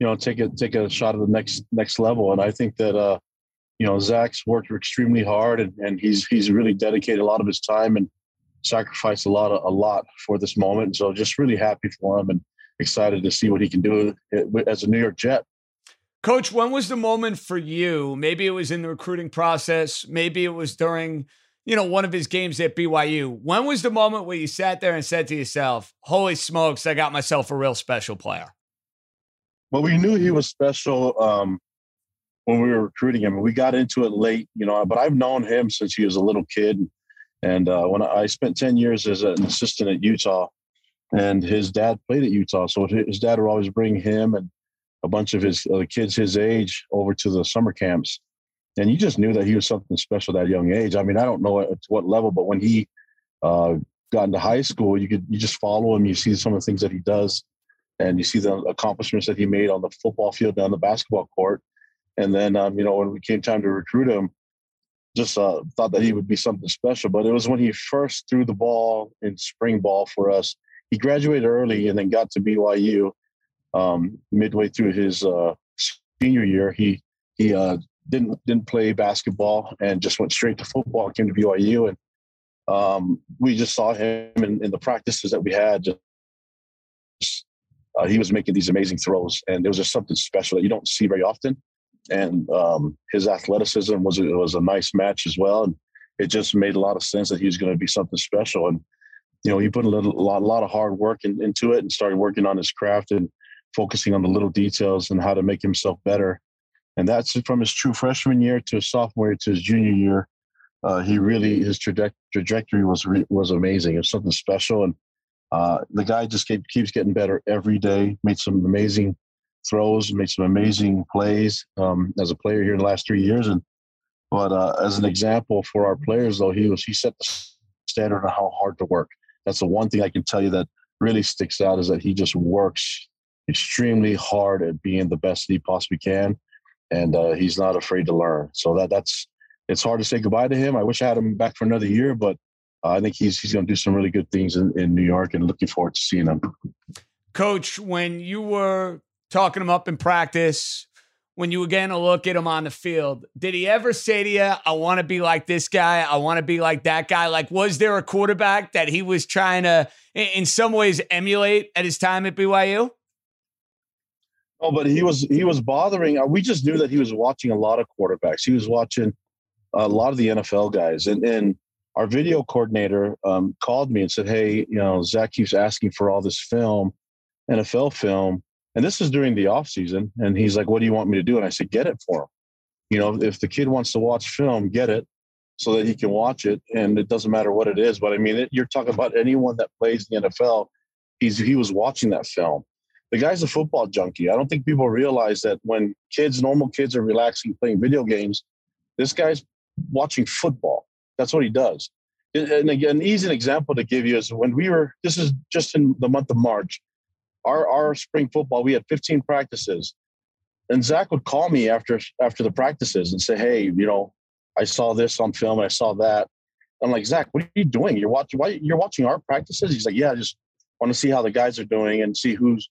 you know take a take a shot at the next next level. And I think that uh, you know Zach's worked extremely hard, and, and he's he's really dedicated a lot of his time and sacrificed a lot of, a lot for this moment. And So just really happy for him and excited to see what he can do as a New York Jet. Coach, when was the moment for you? Maybe it was in the recruiting process. Maybe it was during, you know, one of his games at BYU. When was the moment where you sat there and said to yourself, "Holy smokes, I got myself a real special player"? Well, we knew he was special um, when we were recruiting him. We got into it late, you know, but I've known him since he was a little kid. And uh, when I, I spent ten years as an assistant at Utah, and his dad played at Utah, so his dad would always bring him and a bunch of his uh, kids his age over to the summer camps, and you just knew that he was something special at that young age. I mean, I don't know at what level, but when he uh, got into high school, you could you just follow him, you see some of the things that he does, and you see the accomplishments that he made on the football field and on the basketball court. And then, um, you know, when we came time to recruit him, just uh, thought that he would be something special. But it was when he first threw the ball in spring ball for us he graduated early and then got to BYU um, midway through his uh, senior year. He he uh, didn't didn't play basketball and just went straight to football. Came to BYU and um, we just saw him in, in, the practices that we had. Uh, he was making these amazing throws, and there was just something special that you don't see very often. And um, his athleticism was it was a nice match as well, and it just made a lot of sense that he was going to be something special. And you know, he put a, little, a lot, a lot of hard work in, into it and started working on his craft and focusing on the little details and how to make himself better. And that's from his true freshman year to his sophomore year to his junior year. Uh, he really his traje- trajectory was re- was amazing. It was something special, and uh, the guy just keep, keeps getting better every day. Made some amazing throws, made some amazing plays um, as a player here in the last three years. And but uh, as an example for our players, though, he was he set the standard on how hard to work that's the one thing I can tell you that really sticks out is that he just works extremely hard at being the best that he possibly can, and uh, he's not afraid to learn. So that that's it's hard to say goodbye to him. I wish I had him back for another year, but uh, I think he's he's going to do some really good things in, in New York, and looking forward to seeing him. Coach, when you were talking him up in practice, when you were getting a look at him on the field, did he ever say to you, I want to be like this guy? I want to be like that guy? Like, was there a quarterback that he was trying to, in some ways, emulate at his time at BYU? Oh, but he was he was bothering. Uh, we just knew that he was watching a lot of quarterbacks. He was watching a lot of the NFL guys, and and our video coordinator um, called me and said, "Hey, you know, Zach keeps asking for all this film, NFL film. And this is during the off season. And he's like, What do you want me to do? And I said, Get it for him. You know, if the kid wants to watch film, get it so that he can watch it. And it doesn't matter what it is. But I mean, it, you're talking about anyone that plays the NFL. He's he was watching that film. The guy's a football junkie. I don't think people realize that when kids, normal kids, are relaxing playing video games, this guy's watching football. That's what he does. and again, an easy example to give you is when we were. This is just in the month of March. Our our spring football, we had 15 practices, and Zach would call me after after the practices and say, "Hey, you know, I saw this on film. I saw that." I'm like, Zach, what are you doing? You're watching. Why you're watching our practices? He's like, Yeah, I just want to see how the guys are doing and see who's,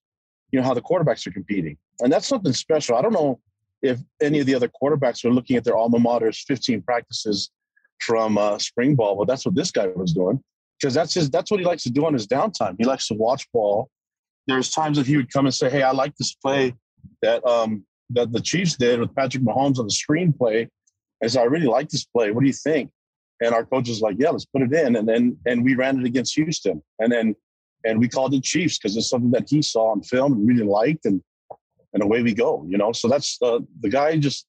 you know, how the quarterbacks are competing. And that's something special. I don't know if any of the other quarterbacks are looking at their alma mater's 15 practices from uh, spring ball, but that's what this guy was doing because that's his. That's what he likes to do on his downtime. He likes to watch ball. There's times that he would come and say, "Hey, I like this play that um, that the Chiefs did with Patrick Mahomes on the screenplay." I said, "I really like this play. What do you think?" And our coach was like, "Yeah, let's put it in." And then and we ran it against Houston, and then and we called it Chiefs because it's something that he saw on film and really liked, and and away we go. You know, so that's uh, the guy just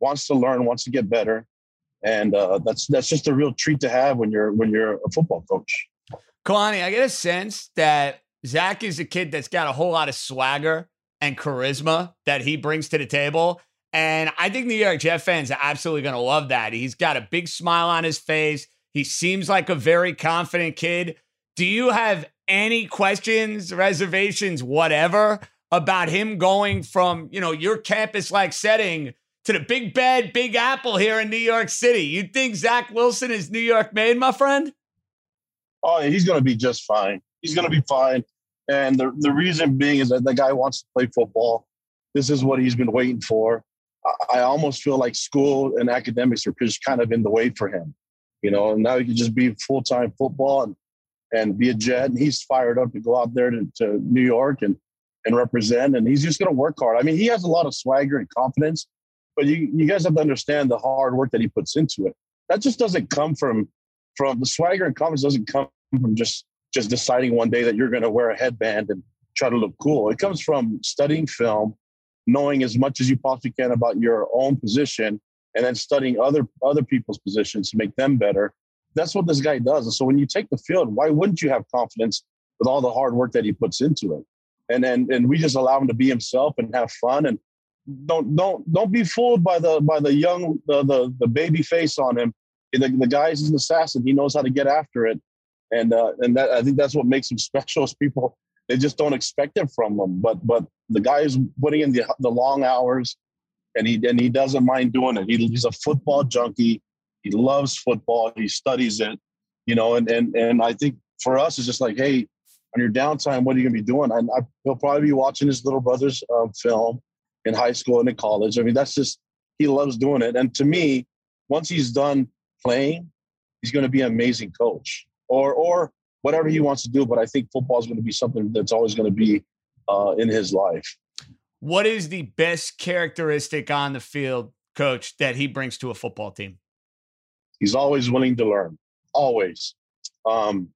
wants to learn, wants to get better, and uh, that's that's just a real treat to have when you're when you're a football coach. Kalani, I get a sense that Zach is a kid that's got a whole lot of swagger and charisma that he brings to the table. And I think New York Jet fans are absolutely going to love that. He's got a big smile on his face. He seems like a very confident kid. Do you have any questions, reservations, whatever about him going from, you know, your campus like setting to the big bad Big Apple here in New York City? You think Zach Wilson is New York made, my friend? Oh, he's going to be just fine. He's going to be fine. And the, the reason being is that the guy wants to play football. This is what he's been waiting for. I, I almost feel like school and academics are just kind of in the way for him, you know, and now he can just be full time football and and be a Jet. And he's fired up to go out there to, to New York and and represent. And he's just going to work hard. I mean, he has a lot of swagger and confidence, but you you guys have to understand the hard work that he puts into it. That just doesn't come from from the swagger and confidence doesn't come from just just deciding one day that you're going to wear a headband and try to look cool. It comes from studying film, knowing as much as you possibly can about your own position, and then studying other other people's positions to make them better that's what this guy does. And so when you take the field, why wouldn't you have confidence with all the hard work that he puts into it? And and and we just allow him to be himself and have fun and don't don't don't be fooled by the by the young the the, the baby face on him. The, the guy's an assassin. He knows how to get after it, and uh, and that I think that's what makes him special. Is people they just don't expect it from him. But but the guy is putting in the the long hours, and he and he doesn't mind doing it. He, he's a football junkie. He loves football. He studies it, you know, and and and I think for us it's just like, hey, on your downtime, what are you gonna be doing? And I, he'll probably be watching his little brother's uh, film in high school and in college. I mean, that's just he loves doing it. And to me, once he's done playing, he's going to be an amazing coach or or whatever he wants to do. But I think football is going to be something that's always going to be uh, in his life. What is the best characteristic on the field, coach, that he brings to a football team? He's always willing to learn, always. Um,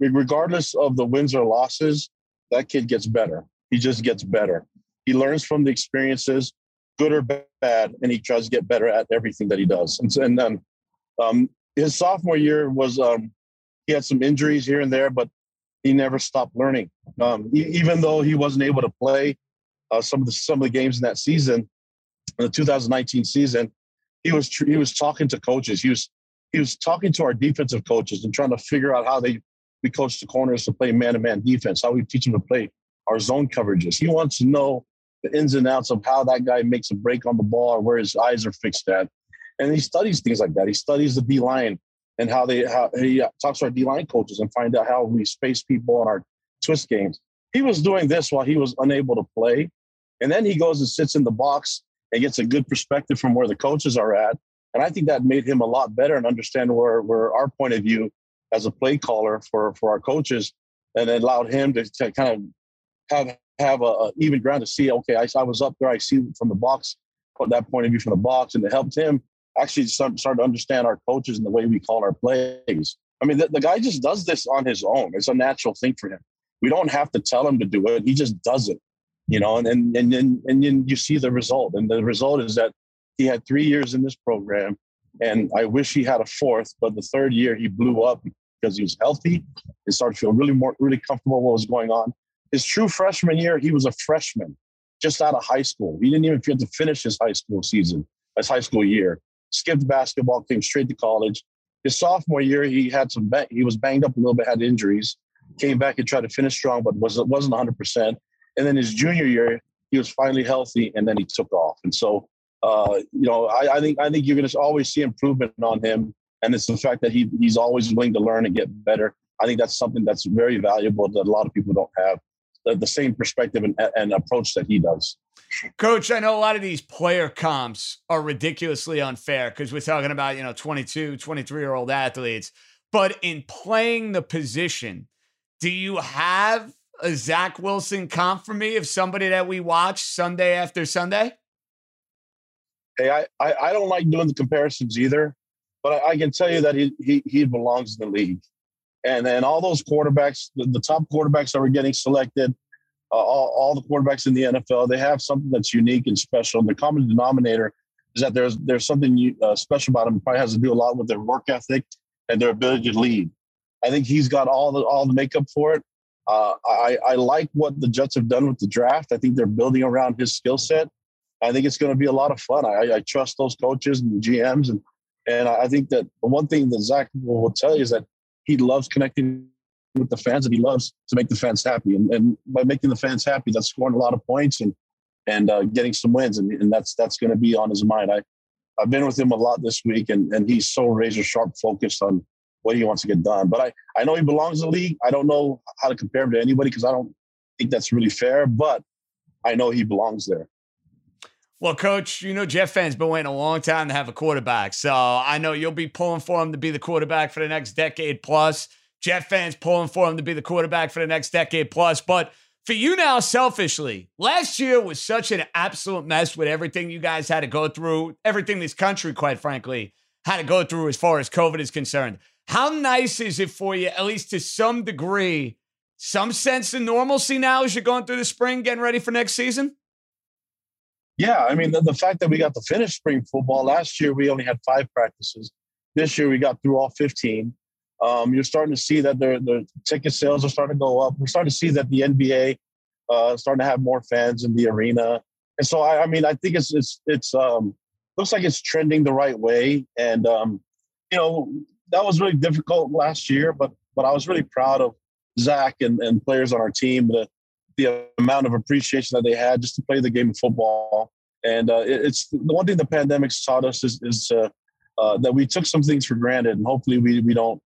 regardless of the wins or losses, that kid gets better. He just gets better. He learns from the experiences, good or bad, and he tries to get better at everything that he does. And, and then um, his sophomore year was um, he had some injuries here and there, but he never stopped learning. Um, he, even though he wasn't able to play uh, some of the some of the games in that season, in the 2019 season, he was he was talking to coaches. He was he was talking to our defensive coaches and trying to figure out how they we coach the corners to play man-to-man defense, how we teach them to play our zone coverages. He wants to know the ins and outs of how that guy makes a break on the ball or where his eyes are fixed at. And he studies things like that. He studies the D line and how they how he talks to our D line coaches and find out how we space people in our twist games. He was doing this while he was unable to play. And then he goes and sits in the box and gets a good perspective from where the coaches are at and I think that made him a lot better and understand where, where our point of view as a play caller for, for our coaches and it allowed him to, to kind of have have a, a, even ground to see, okay, I, I was up there, I see from the box, put that point of view from the box, and it helped him actually start, start to understand our coaches and the way we call our plays. I mean, the, the guy just does this on his own. It's a natural thing for him. We don't have to tell him to do it. He just does it, you know, and, and, and and then you see the result. And the result is that he had three years in this program, and I wish he had a fourth. But the third year, he blew up because he was healthy. He started to feel really more really comfortable with what was going on. His true freshman year, he was a freshman, just out of high school. He didn't even get to finish his high school season, his high school year. Skipped basketball, came straight to college, his sophomore year, he had some he was banged up a little bit, had injuries, came back and tried to finish strong, but was wasn't 100. percent And then his junior year, he was finally healthy, and then he took off. And so, uh, you know, I, I think I think you're going to always see improvement on him, and it's the fact that he he's always willing to learn and get better. I think that's something that's very valuable that a lot of people don't have the, the same perspective and, and approach that he does. Coach, I know a lot of these player comps are ridiculously unfair because we're talking about, you know, 22, 23 year old athletes. But in playing the position, do you have a Zach Wilson comp for me of somebody that we watch Sunday after Sunday? Hey, I, I, I don't like doing the comparisons either, but I, I, can tell you that he, he, he belongs in the league. And then all those quarterbacks, the, the top quarterbacks that were getting selected, uh, all, all the quarterbacks in the NFL, they have something that's unique and special. And the common denominator is that there's there's something uh, special about him. Probably has to do a lot with their work ethic and their ability to lead. I think he's got all the all the makeup for it. Uh, I, I like what the Jets have done with the draft. I think they're building around his skill set. I think it's going to be a lot of fun. I, I, trust those coaches and the GMs, and and I think that the one thing that Zach will tell you is that he loves connecting with the fans and he loves to make the fans happy. And, and by making the fans happy, that's scoring a lot of points and and uh, getting some wins. And, and that's that's going to be on his mind. I I've been with him a lot this week, and and he's so razor sharp focused on what he wants to get done. But I I know he belongs in the league. I don't know how to compare him to anybody because I don't think that's really fair. But I know he belongs there. Well, coach, you know Jet fans been waiting a long time to have a quarterback. So I know you'll be pulling for him to be the quarterback for the next decade plus. Jet fans pulling for him to be the quarterback for the next decade plus. But for you now, selfishly, last year was such an absolute mess with everything you guys had to go through, everything this country, quite frankly, had to go through as far as COVID is concerned. How nice is it for you, at least to some degree, some sense of normalcy now as you're going through the spring, getting ready for next season? Yeah, I mean the, the fact that we got to finish spring football last year, we only had five practices. This year, we got through all 15. Um, you're starting to see that the the ticket sales are starting to go up. We're starting to see that the NBA uh, starting to have more fans in the arena, and so I, I mean I think it's it's it's um, looks like it's trending the right way. And um, you know that was really difficult last year, but but I was really proud of Zach and, and players on our team. The the amount of appreciation that they had just to play the game of football. And uh, it, it's the one thing the pandemic's taught us is, is uh, uh, that we took some things for granted, and hopefully we we don't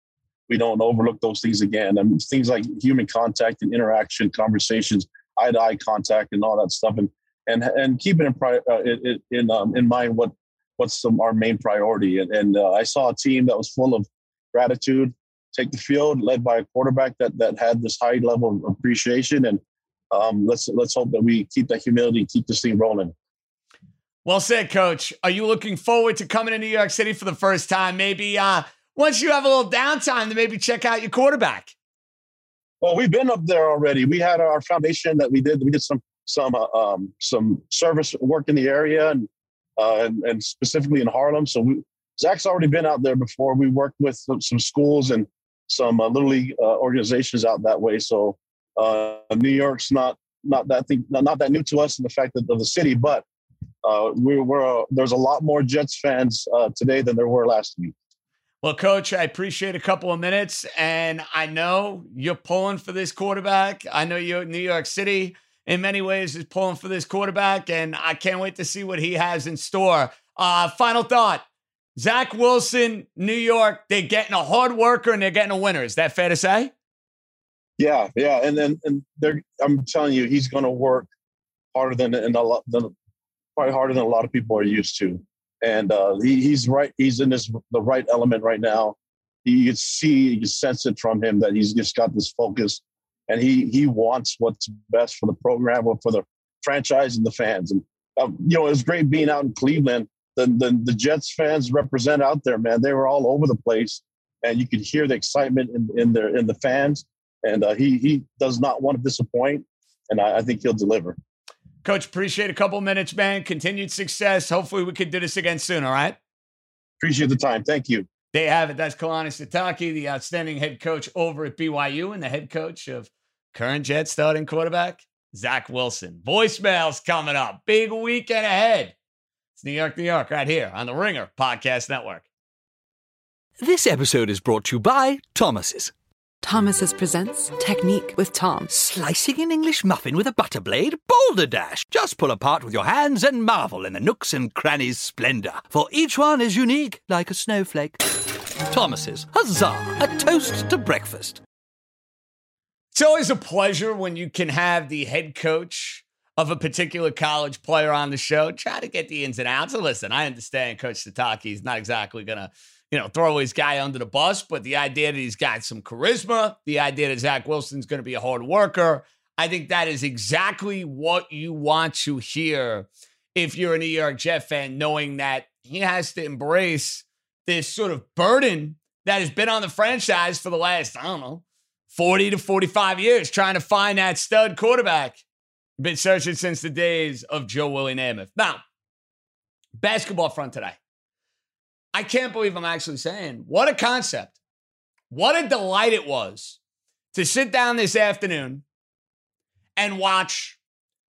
we don't overlook those things again. I mean, things like human contact and interaction, conversations, eye to eye contact, and all that stuff, and and and keeping in pri- uh, in in, um, in mind what what's some, our main priority. And, and uh, I saw a team that was full of gratitude take the field, led by a quarterback that that had this high level of appreciation and um, let's let's hope that we keep that humility, keep this thing rolling. Well said, Coach. Are you looking forward to coming to New York City for the first time? Maybe uh, once you have a little downtime, to maybe check out your quarterback. Well, we've been up there already. We had our foundation that we did. We did some some uh, um, some service work in the area and, uh, and, and specifically in Harlem. So we, Zach's already been out there before. We worked with some, some schools and some uh, little league uh, organizations out that way. So uh, New York's not not that thing, not that new to us in the fact that of the city, but uh, we were uh, there's a lot more Jets fans uh, today than there were last week. Well, coach, I appreciate a couple of minutes, and I know you're pulling for this quarterback. I know you're New York City in many ways is pulling for this quarterback, and I can't wait to see what he has in store. Uh, final thought. Zach Wilson, New York, they're getting a hard worker and they're getting a winner. Is that fair to say? Yeah, yeah, and then and they're I'm telling you, he's going to work harder than and a lot than probably harder than a lot of people are used to. And uh, he, he's right. He's in this the right element right now. You can see, you can sense it from him that he's just got this focus, and he he wants what's best for the program or for the franchise and the fans. And um, you know, it was great being out in Cleveland. The, the the Jets fans represent out there, man. They were all over the place, and you could hear the excitement in, in their in the fans and uh, he he does not want to disappoint, and I, I think he'll deliver. Coach, appreciate a couple minutes, man. Continued success. Hopefully, we can do this again soon. All right. Appreciate the time. Thank you. They have it. That's Kalani Sitake, the outstanding head coach over at BYU and the head coach of current Jet starting quarterback, Zach Wilson. Voicemails coming up. Big weekend ahead. It's New York, New York, right here on the Ringer Podcast Network. This episode is brought to you by Thomas's. Thomas's presents Technique with Tom. Slicing an English muffin with a butter blade? Boulder Dash! Just pull apart with your hands and marvel in the nooks and crannies' splendor, for each one is unique like a snowflake. Thomas's, huzzah! A toast to breakfast. It's always a pleasure when you can have the head coach of a particular college player on the show. Try to get the ins and outs. And listen, I understand Coach Sitake is not exactly going to, you know, throw his guy under the bus, but the idea that he's got some charisma, the idea that Zach Wilson's going to be a hard worker, I think that is exactly what you want to hear if you're a New York Jet fan, knowing that he has to embrace this sort of burden that has been on the franchise for the last, I don't know, 40 to 45 years, trying to find that stud quarterback. Been searching since the days of Joe Willie Namath. Now, basketball front today. I can't believe I'm actually saying what a concept. What a delight it was to sit down this afternoon and watch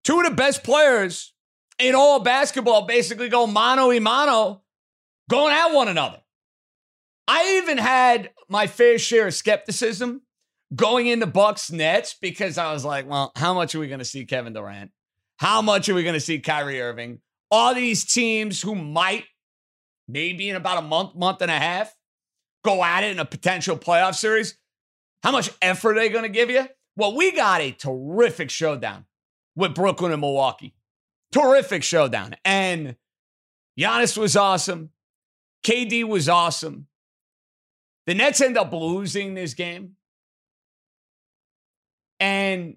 two of the best players in all basketball basically go mano a mano going at one another. I even had my fair share of skepticism going into Bucks Nets because I was like, well, how much are we going to see Kevin Durant? How much are we going to see Kyrie Irving? All these teams who might, maybe in about a month, month and a half, go at it in a potential playoff series. How much effort are they going to give you? Well, we got a terrific showdown with Brooklyn and Milwaukee. Terrific showdown. And Giannis was awesome. KD was awesome. The Nets end up losing this game. And,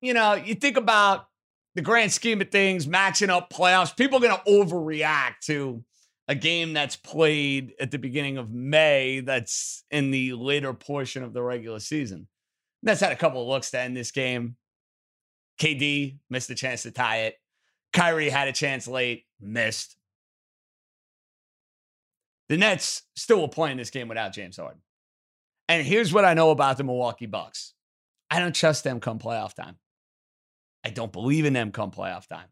you know, you think about the grand scheme of things, matching up playoffs, people are going to overreact to a game that's played at the beginning of May that's in the later portion of the regular season. Nets had a couple of looks to end this game. KD missed a chance to tie it. Kyrie had a chance late, missed. The Nets still were playing this game without James Harden. And here's what I know about the Milwaukee Bucks. I don't trust them come playoff time. I don't believe in them come playoff time.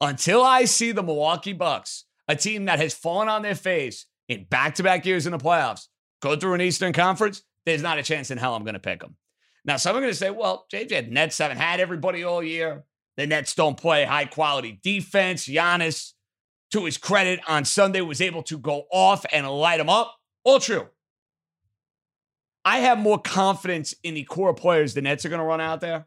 Until I see the Milwaukee Bucks, a team that has fallen on their face in back to back years in the playoffs, go through an Eastern Conference, there's not a chance in hell I'm going to pick them. Now, some are going to say, well, JJ, Nets haven't had everybody all year. The Nets don't play high quality defense. Giannis, to his credit, on Sunday was able to go off and light them up. All true. I have more confidence in the core players the Nets are going to run out there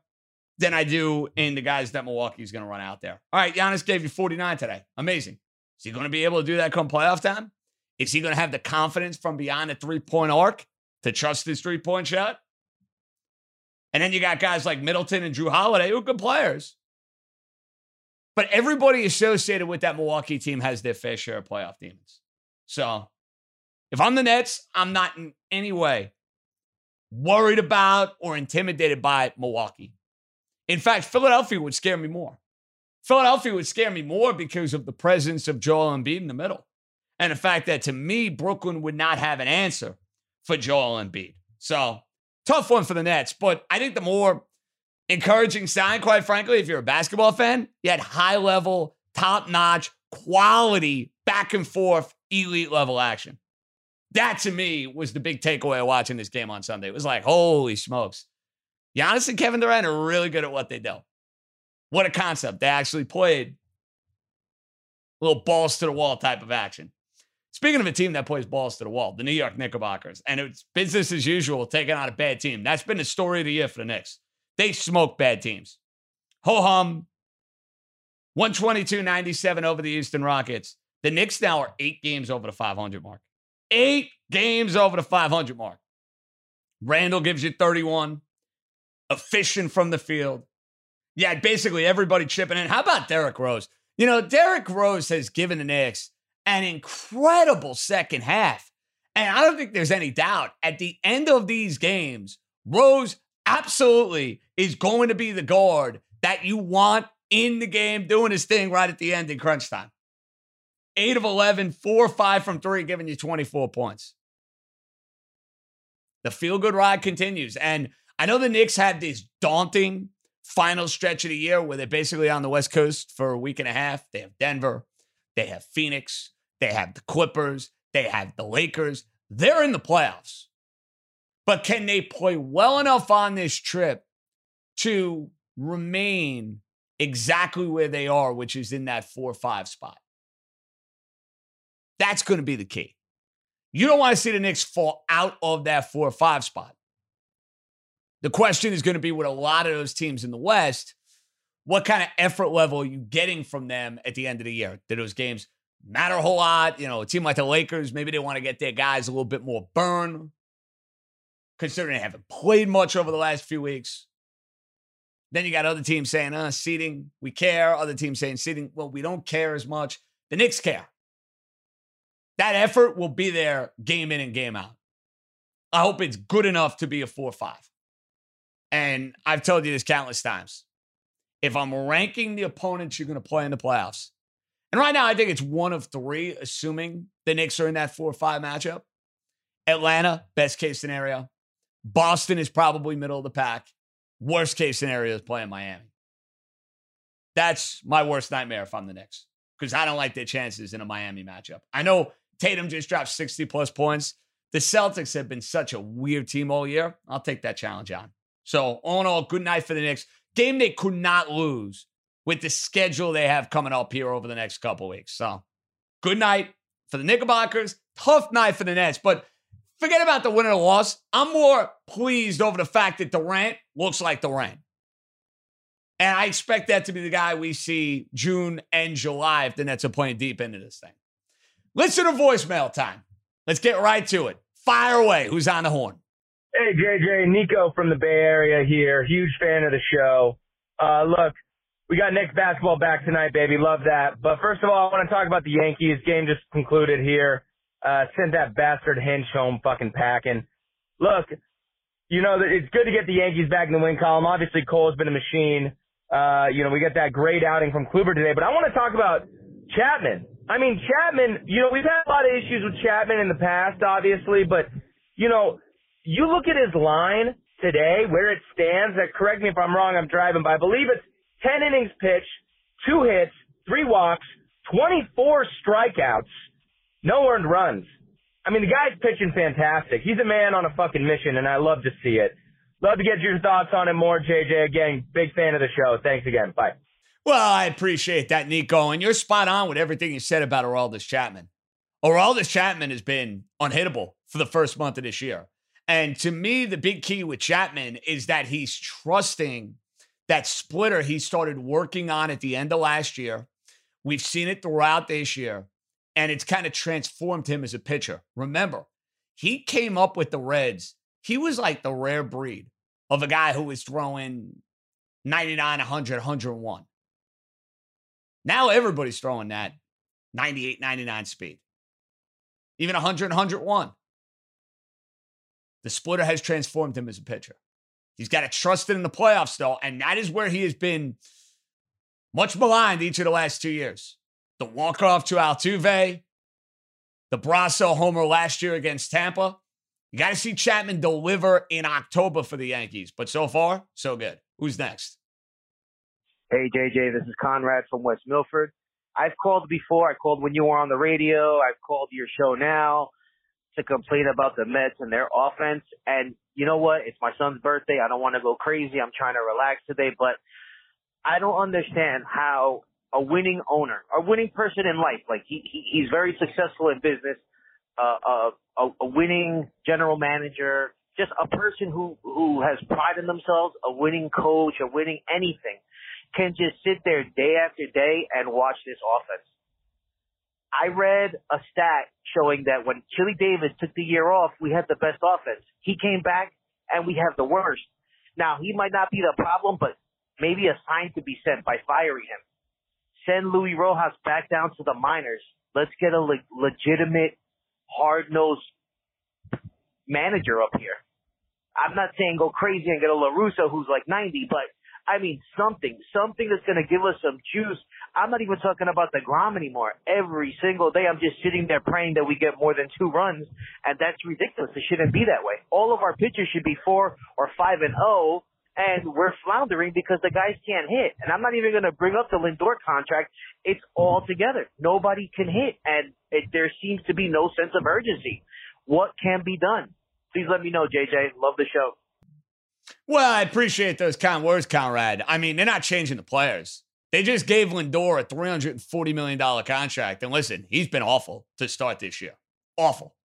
than I do in the guys that Milwaukee's going to run out there. All right, Giannis gave you 49 today. Amazing. Is he going to be able to do that come playoff time? Is he going to have the confidence from beyond the three point arc to trust his three point shot? And then you got guys like Middleton and Jrue Holiday who are good players. But everybody associated with that Milwaukee team has their fair share of playoff demons. So if I'm the Nets, I'm not in any way worried about or intimidated by Milwaukee. In fact, Philadelphia would scare me more. Philadelphia would scare me more because of the presence of Joel Embiid in the middle. And the fact that to me, Brooklyn would not have an answer for Joel Embiid. So tough one for the Nets. But I think the more encouraging sign, quite frankly, if you're a basketball fan, you had high level, top notch, quality, back and forth, elite level action. That to me was the big takeaway watching this game on Sunday. It was like, holy smokes. Giannis and Kevin Durant are really good at what they do. What a concept. They actually played a little balls to the wall type of action. Speaking of a team that plays balls to the wall, the New York Knickerbockers, and it's business as usual taking on a bad team. That's been the story of the year for the Knicks. They smoke bad teams. Ho hum, 122 97 over the Houston Rockets. The Knicks now are eight games over the 500 mark eight games over the 500 mark. Randle gives you 31, efficient from the field. Yeah, basically everybody chipping in. How about Derrick Rose? You know, Derrick Rose has given the Knicks an incredible second half. And I don't think there's any doubt at the end of these games, Rose absolutely is going to be the guard that you want in the game doing his thing right at the end in crunch time. 8 of 11, 4 5 from 3, giving you 24 points. The feel good ride continues. And I know the Knicks had this daunting final stretch of the year where they're basically on the West Coast for a week and a half. They have Denver, they have Phoenix, they have the Clippers, they have the Lakers. they're in the playoffs. But can they play well enough on this trip to remain exactly where they are, which is in that four or five spot? That's going to be the key. You don't want to see the Knicks fall out of that four or five spot. The question is going to be with a lot of those teams in the West, what kind of effort level are you getting from them at the end of the year? Do those games matter a whole lot? You know, a team like the Lakers, maybe they want to get their guys a little bit more burn, considering they haven't played much over the last few weeks. Then you got other teams saying, uh, seating, we care. Other teams saying seating, well, we don't care as much. The Knicks care. That effort will be there game in and game out. I hope it's good enough to be a 4 5. And I've told you this countless times. If I'm ranking the opponents you're going to play in the playoffs, and right now I think it's one of three, assuming the Knicks are in that 4 or 5 matchup. Atlanta, best case scenario. Boston is probably middle of the pack. Worst case scenario is playing Miami. That's my worst nightmare if I'm the Knicks because I don't like their chances in a Miami matchup. I know Tatum just dropped 60 plus points. The Celtics have been such a weird team all year. I'll take that challenge on. So, all in all, good night for the Knicks. Game they could not lose with the schedule they have coming up here over the next couple weeks. So, good night for the Knickerbockers. Tough night for the Nets. But forget about the win or the loss. I'm more pleased over the fact that Durant looks like Durant. And I expect that to be the guy we see June and July if the Nets are playing deep into this thing. Listen to voicemail time. Let's get right to it. Fire away. Who's on the horn? Hey, JJ, Nico from the Bay Area here. Huge fan of the show. Uh, look, we got Knicks basketball back tonight, baby. Love that. But first of all, I want to talk about the Yankees. Game just concluded here. Uh, sent that bastard Hinch home fucking packing. Look, you know, it's good to get the Yankees back in the win column. Obviously, Cole's been a machine. Uh, you know, we got that great outing from Kluber today. But I want to talk about Chapman. I mean, Chapman, you know, we've had a lot of issues with Chapman in the past, obviously, but, you know, you look at his line today, where it stands, that correct me if I'm wrong, I'm driving by, I believe it's 10 innings pitched, two hits, three walks, 24 strikeouts, no earned runs. I mean, the guy's pitching fantastic. He's a man on a fucking mission, and I love to see it. Love to get your thoughts on it more, JJ. Again, big fan of the show. Thanks again. Bye. Well, I appreciate that, Nico. And you're spot on with everything you said about Aroldis Chapman. Aroldis Chapman has been unhittable for the first month of this year. And to me, the big key with Chapman is that he's trusting that splitter he started working on at the end of last year. We've seen it throughout this year, and it's kind of transformed him as a pitcher. Remember, he came up with the Reds. He was like the rare breed of a guy who was throwing 99, 100, 101. Now everybody's throwing that 98, 99 speed, even 100, 101. The splitter has transformed him as a pitcher. He's got to trust it in the playoffs, though, and that is where he has been much maligned each of the last two years. The walk-off to Altuve, the Brosseau homer last year against Tampa. You got to see Chapman deliver in October for the Yankees, but so far, so good. Who's next? Hey, JJ, this is Conrad from West Milford. I've called before. I called when you were on the radio. I've called your show now to complain about the Mets and their offense. And you know what? It's my son's birthday. I don't want to go crazy. I'm trying to relax today, but I don't understand how a winning owner, a winning person in life, like he, he he's very successful in business, uh, uh, a, a winning general manager, just a person who who has pride in themselves, a winning coach, a winning anything, can just sit there day after day and watch this offense. I read a stat showing that when Chili Davis took the year off, we had the best offense. He came back and we have the worst. Now, he might not be the problem, but maybe a sign to be sent by firing him. Send Luis Rojas back down to the minors. Let's get a le- legitimate, hard-nosed manager up here. I'm not saying go crazy and get a La Russa who's like 90, but I mean, something, something that's going to give us some juice. I'm not even talking about the Grom anymore. Every single day, I'm just sitting there praying that we get more than two runs, and that's ridiculous. It shouldn't be that way. All of our pitchers should be four or five and zero, oh, and we're floundering because the guys can't hit. And I'm not even going to bring up the Lindor contract. It's all together. Nobody can hit, and it, there seems to be no sense of urgency. what can be done. Please let me know, JJ. Love the show. Well, I appreciate those kind words, Conrad. I mean, they're not changing the players. They just gave Lindor a $340 million contract. And listen, he's been awful to start this year. Awful.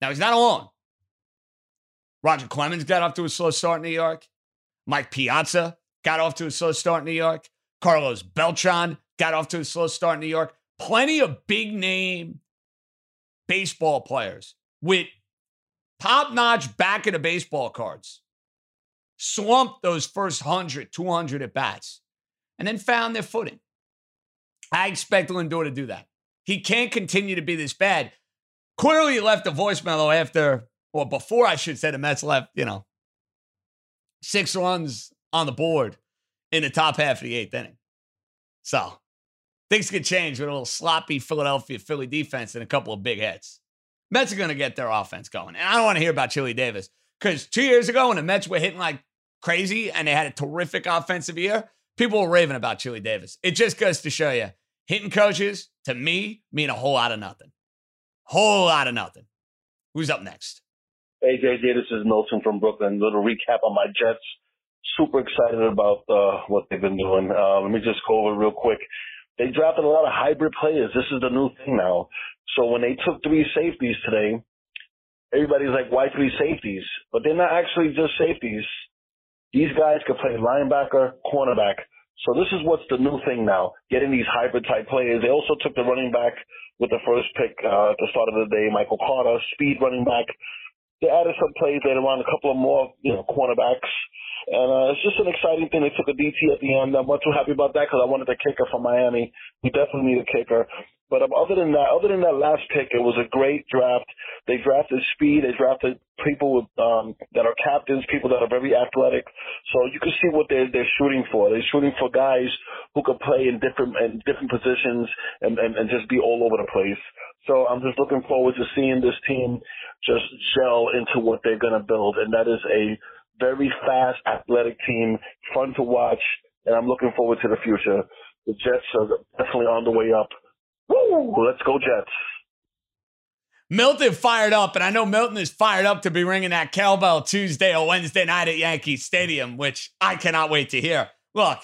Now, he's not alone. Roger Clemens got off to a slow start in New York. Mike Piazza got off to a slow start in New York. Carlos Beltran got off to a slow start in New York. Plenty of big name baseball players with top notch back of the baseball cards slumped those first 100, 200 at bats, and then found their footing. I expect Lindor to do that. He can't continue to be this bad. Clearly, left a voicemail after, or before I should say, the Mets left, you know, six runs on the board in the top half of the eighth inning. So things could change with a little sloppy Philadelphia Philly defense and a couple of big hits. Mets are going to get their offense going. And I don't want to hear about Chili Davis because two years ago when the Mets were hitting like crazy and they had a terrific offensive year, people were raving about Chili Davis. It just goes to show you hitting coaches, to me, mean a whole lot of nothing. Whole lot of nothing. Who's up next? JJ, this is Milton from Brooklyn. Little recap on my Jets. Super excited about uh, what they've been doing. Uh, let me just go over real quick. They drafted a lot of hybrid players. This is the new thing now. So when they took three safeties today, everybody's like, why three safeties? But they're not actually just safeties. These guys could play linebacker, cornerback. So this is what's the new thing now, getting these hybrid type players. They also took the running back with the first pick uh, at the start of the day, Michael Carter, speed running back. They added some plays later on, a couple of more, you know, cornerbacks. And uh, it's just an exciting thing. They took a DT at the end. I'm not too happy about that because I wanted a kicker from Miami. We definitely need a kicker. But um, other than that, other than that last pick, it was a great draft. They drafted speed. They drafted people with, um, that are captains, people that are very athletic. So you can see what they're they're shooting for. They're shooting for guys who can play in different in different positions and, and, and just be all over the place. So I'm just looking forward to seeing this team just gel into what they're to build, and that is a very fast, athletic team, fun to watch, and I'm looking forward to the future. The Jets are definitely on the way up. Woo! Let's go Jets. Milton fired up, and I know Milton is fired up to be ringing that cowbell Tuesday or Wednesday night at Yankee Stadium, which I cannot wait to hear. Look,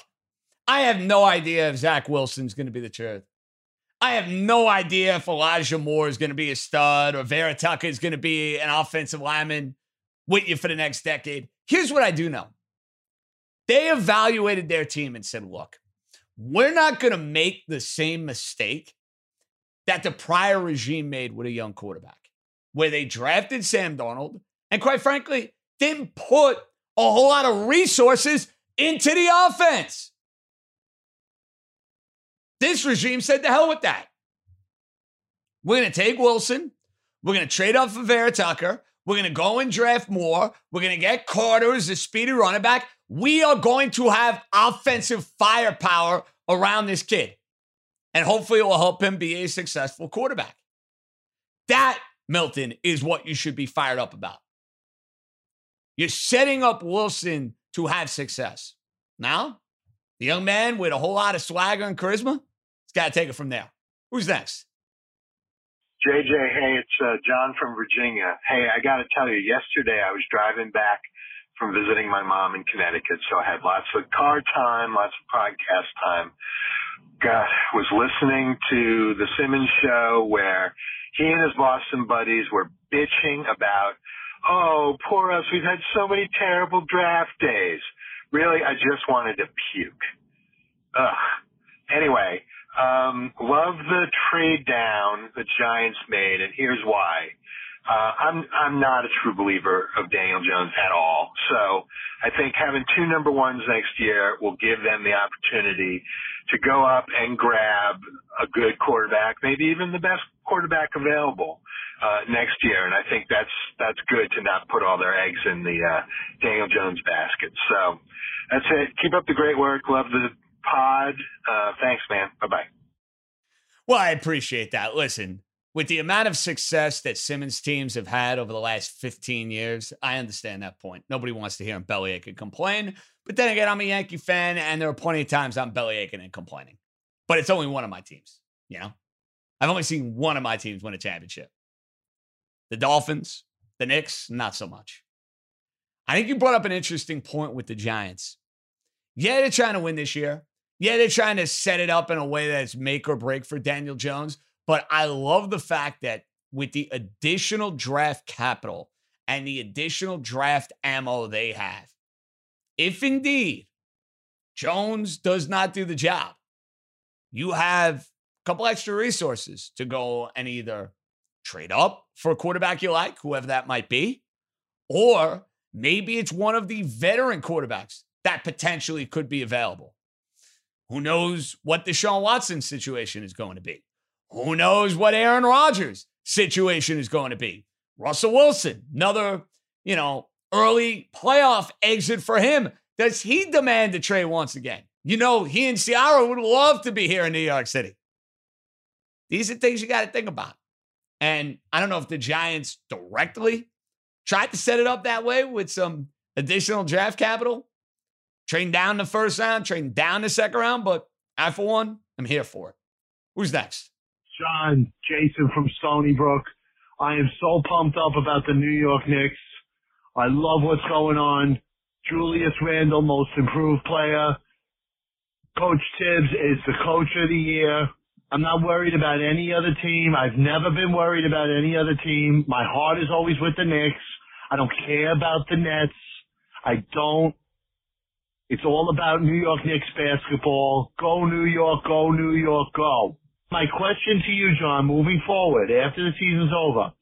I have no idea if Zach Wilson's going to be the truth. I have no idea if Elijah Moore is going to be a stud or Vera-Tucker is going to be an offensive lineman with you for the next decade. Here's what I do know they evaluated their team and said, look, we're not going to make the same mistake that the prior regime made with a young quarterback, where they drafted Sam Darnold and, quite frankly, didn't put a whole lot of resources into the offense. This regime said, to hell with that. We're going to take Wilson. We're going to trade up for Vera-Tucker. We're going to go and draft more. We're going to get Carter as a speedy running back. We are going to have offensive firepower around this kid. And hopefully it will help him be a successful quarterback. That, Milton, is what you should be fired up about. You're setting up Wilson to have success. Now, the young man with a whole lot of swagger and charisma, he's got to take it from there. Who's next? JJ, hey, it's uh, John from Virginia. Hey, I got to tell you, yesterday I was driving back from visiting my mom in Connecticut, so I had lots of car time, lots of podcast time. God, was listening to the Simmons show where he and his Boston buddies were bitching about, oh, poor us, we've had so many terrible draft days. Really, I just wanted to puke. Ugh. Anyway, um, love the trade down the Giants made, and here's why. Uh, I'm I'm not a true believer of Daniel Jones at all. So I think having two number ones next year will give them the opportunity to go up and grab a good quarterback, maybe even the best quarterback available uh, next year. And I think that's that's good to not put all their eggs in the uh, Daniel Jones basket. So that's it. Keep up the great work. Love the pod. Uh, thanks, man. Bye bye. Well, I appreciate that. Listen, with the amount of success that Simmons teams have had over the last 15 years, I understand that point. Nobody wants to hear him bellyache and complain. But then again, I'm a Yankee fan, and there are plenty of times I'm bellyaching and complaining. But it's only one of my teams, you know? I've only seen one of my teams win a championship. The Dolphins, the Knicks, not so much. I think you brought up an interesting point with the Giants. Yeah, they're trying to win this year. Yeah, they're trying to set it up in a way that's make or break for Daniel Jones. But I love the fact that with the additional draft capital and the additional draft ammo they have, if indeed Jones does not do the job, you have a couple extra resources to go and either trade up for a quarterback you like, whoever that might be, or maybe it's one of the veteran quarterbacks that potentially could be available. Who knows what the Sean Watson situation is going to be? Who knows what Aaron Rodgers situation is going to be? Russell Wilson, another, you know, early playoff exit for him. Does he demand a trade once again? You know, he and Ciara would love to be here in New York City. These are things you got to think about. And I don't know if the Giants directly tried to set it up that way with some additional draft capital, train down the first round, train down the second round, but I, for one, am here for it. Who's next? John, Jason from Stony Brook. I am so pumped up about the New York Knicks. I love what's going on. Julius Randle, most improved player. Coach Thibs is the coach of the year. I'm not worried about any other team. I've never been worried about any other team. My heart is always with the Knicks. I don't care about the Nets. I don't. It's all about New York Knicks basketball. Go New York, go New York, go. My question to you, John, moving forward, after the season's over,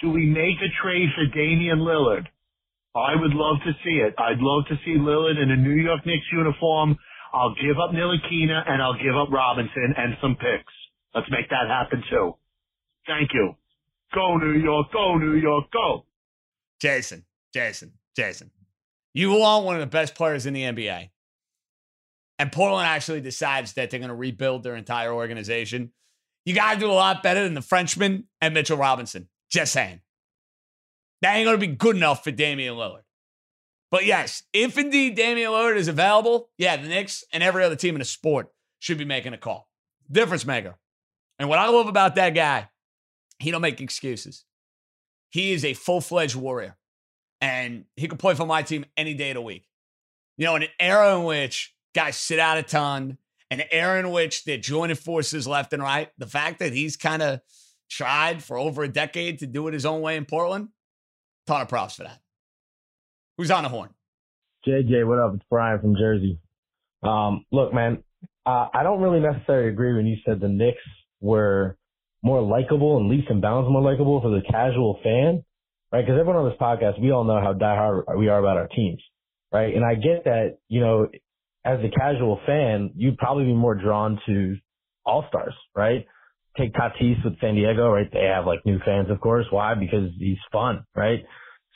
do we make a trade for Damian Lillard? I would love to see it. I'd love to see Lillard in a New York Knicks uniform. I'll give up Ntilikina and I'll give up Robinson and some picks. Let's make that happen too. Thank you. Go New York, go New York, go. Jason, Jason, Jason. You are one of the best players in the NBA and Portland actually decides that they're going to rebuild their entire organization, you got to do a lot better than the Frenchman and Mitchell Robinson. Just saying. That ain't going to be good enough for Damian Lillard. But yes, if indeed Damian Lillard is available, yeah, the Knicks and every other team in the sport should be making a call. Difference maker. And what I love about that guy, he don't make excuses. He is a full-fledged warrior. And he could play for my team any day of the week. You know, in an era in which guys sit out a ton, And Aaron which they're joining forces left and right. The fact that he's kind of tried for over a decade to do it his own way in Portland, ton of props for that. Who's on the horn? JJ, what up? It's Brian from Jersey. Um, look, man, uh, I don't really necessarily agree when you said the Knicks were more likable and leaps and bounds more likable for the casual fan, right? Because everyone on this podcast, we all know how diehard we are about our teams, right? And I get that, you know, as a casual fan, you'd probably be more drawn to all stars, right? Take Tatis with San Diego, right? They have like new fans, of course. Why? Because he's fun, right?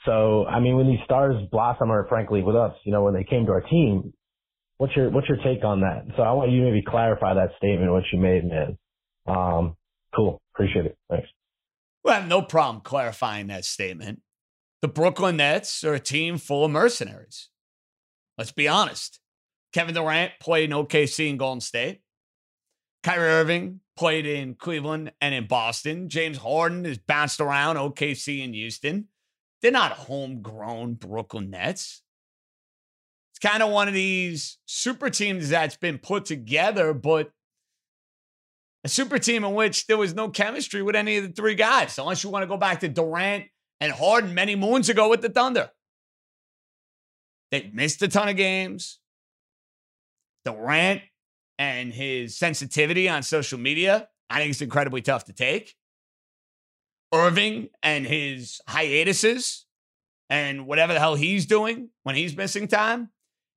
So, I mean, when these stars blossom, or frankly with us, you know, when they came to our team, what's your, what's your take on that? So I want you to maybe clarify that statement, what you made, man. Um, cool. Appreciate it. Thanks. Well, no problem clarifying that statement. The Brooklyn Nets are a team full of mercenaries. Let's be honest. Kevin Durant played in OKC and Golden State. Kyrie Irving played in Cleveland and in Boston. James Harden has bounced around OKC and Houston. They're not homegrown Brooklyn Nets. It's kind of one of these super teams that's been put together, but a super team in which there was no chemistry with any of the three guys, unless you want to go back to Durant and Harden many moons ago with the Thunder. They missed a ton of games. Durant and his sensitivity on social media, I think it's incredibly tough to take. Irving and his hiatuses and whatever the hell he's doing when he's missing time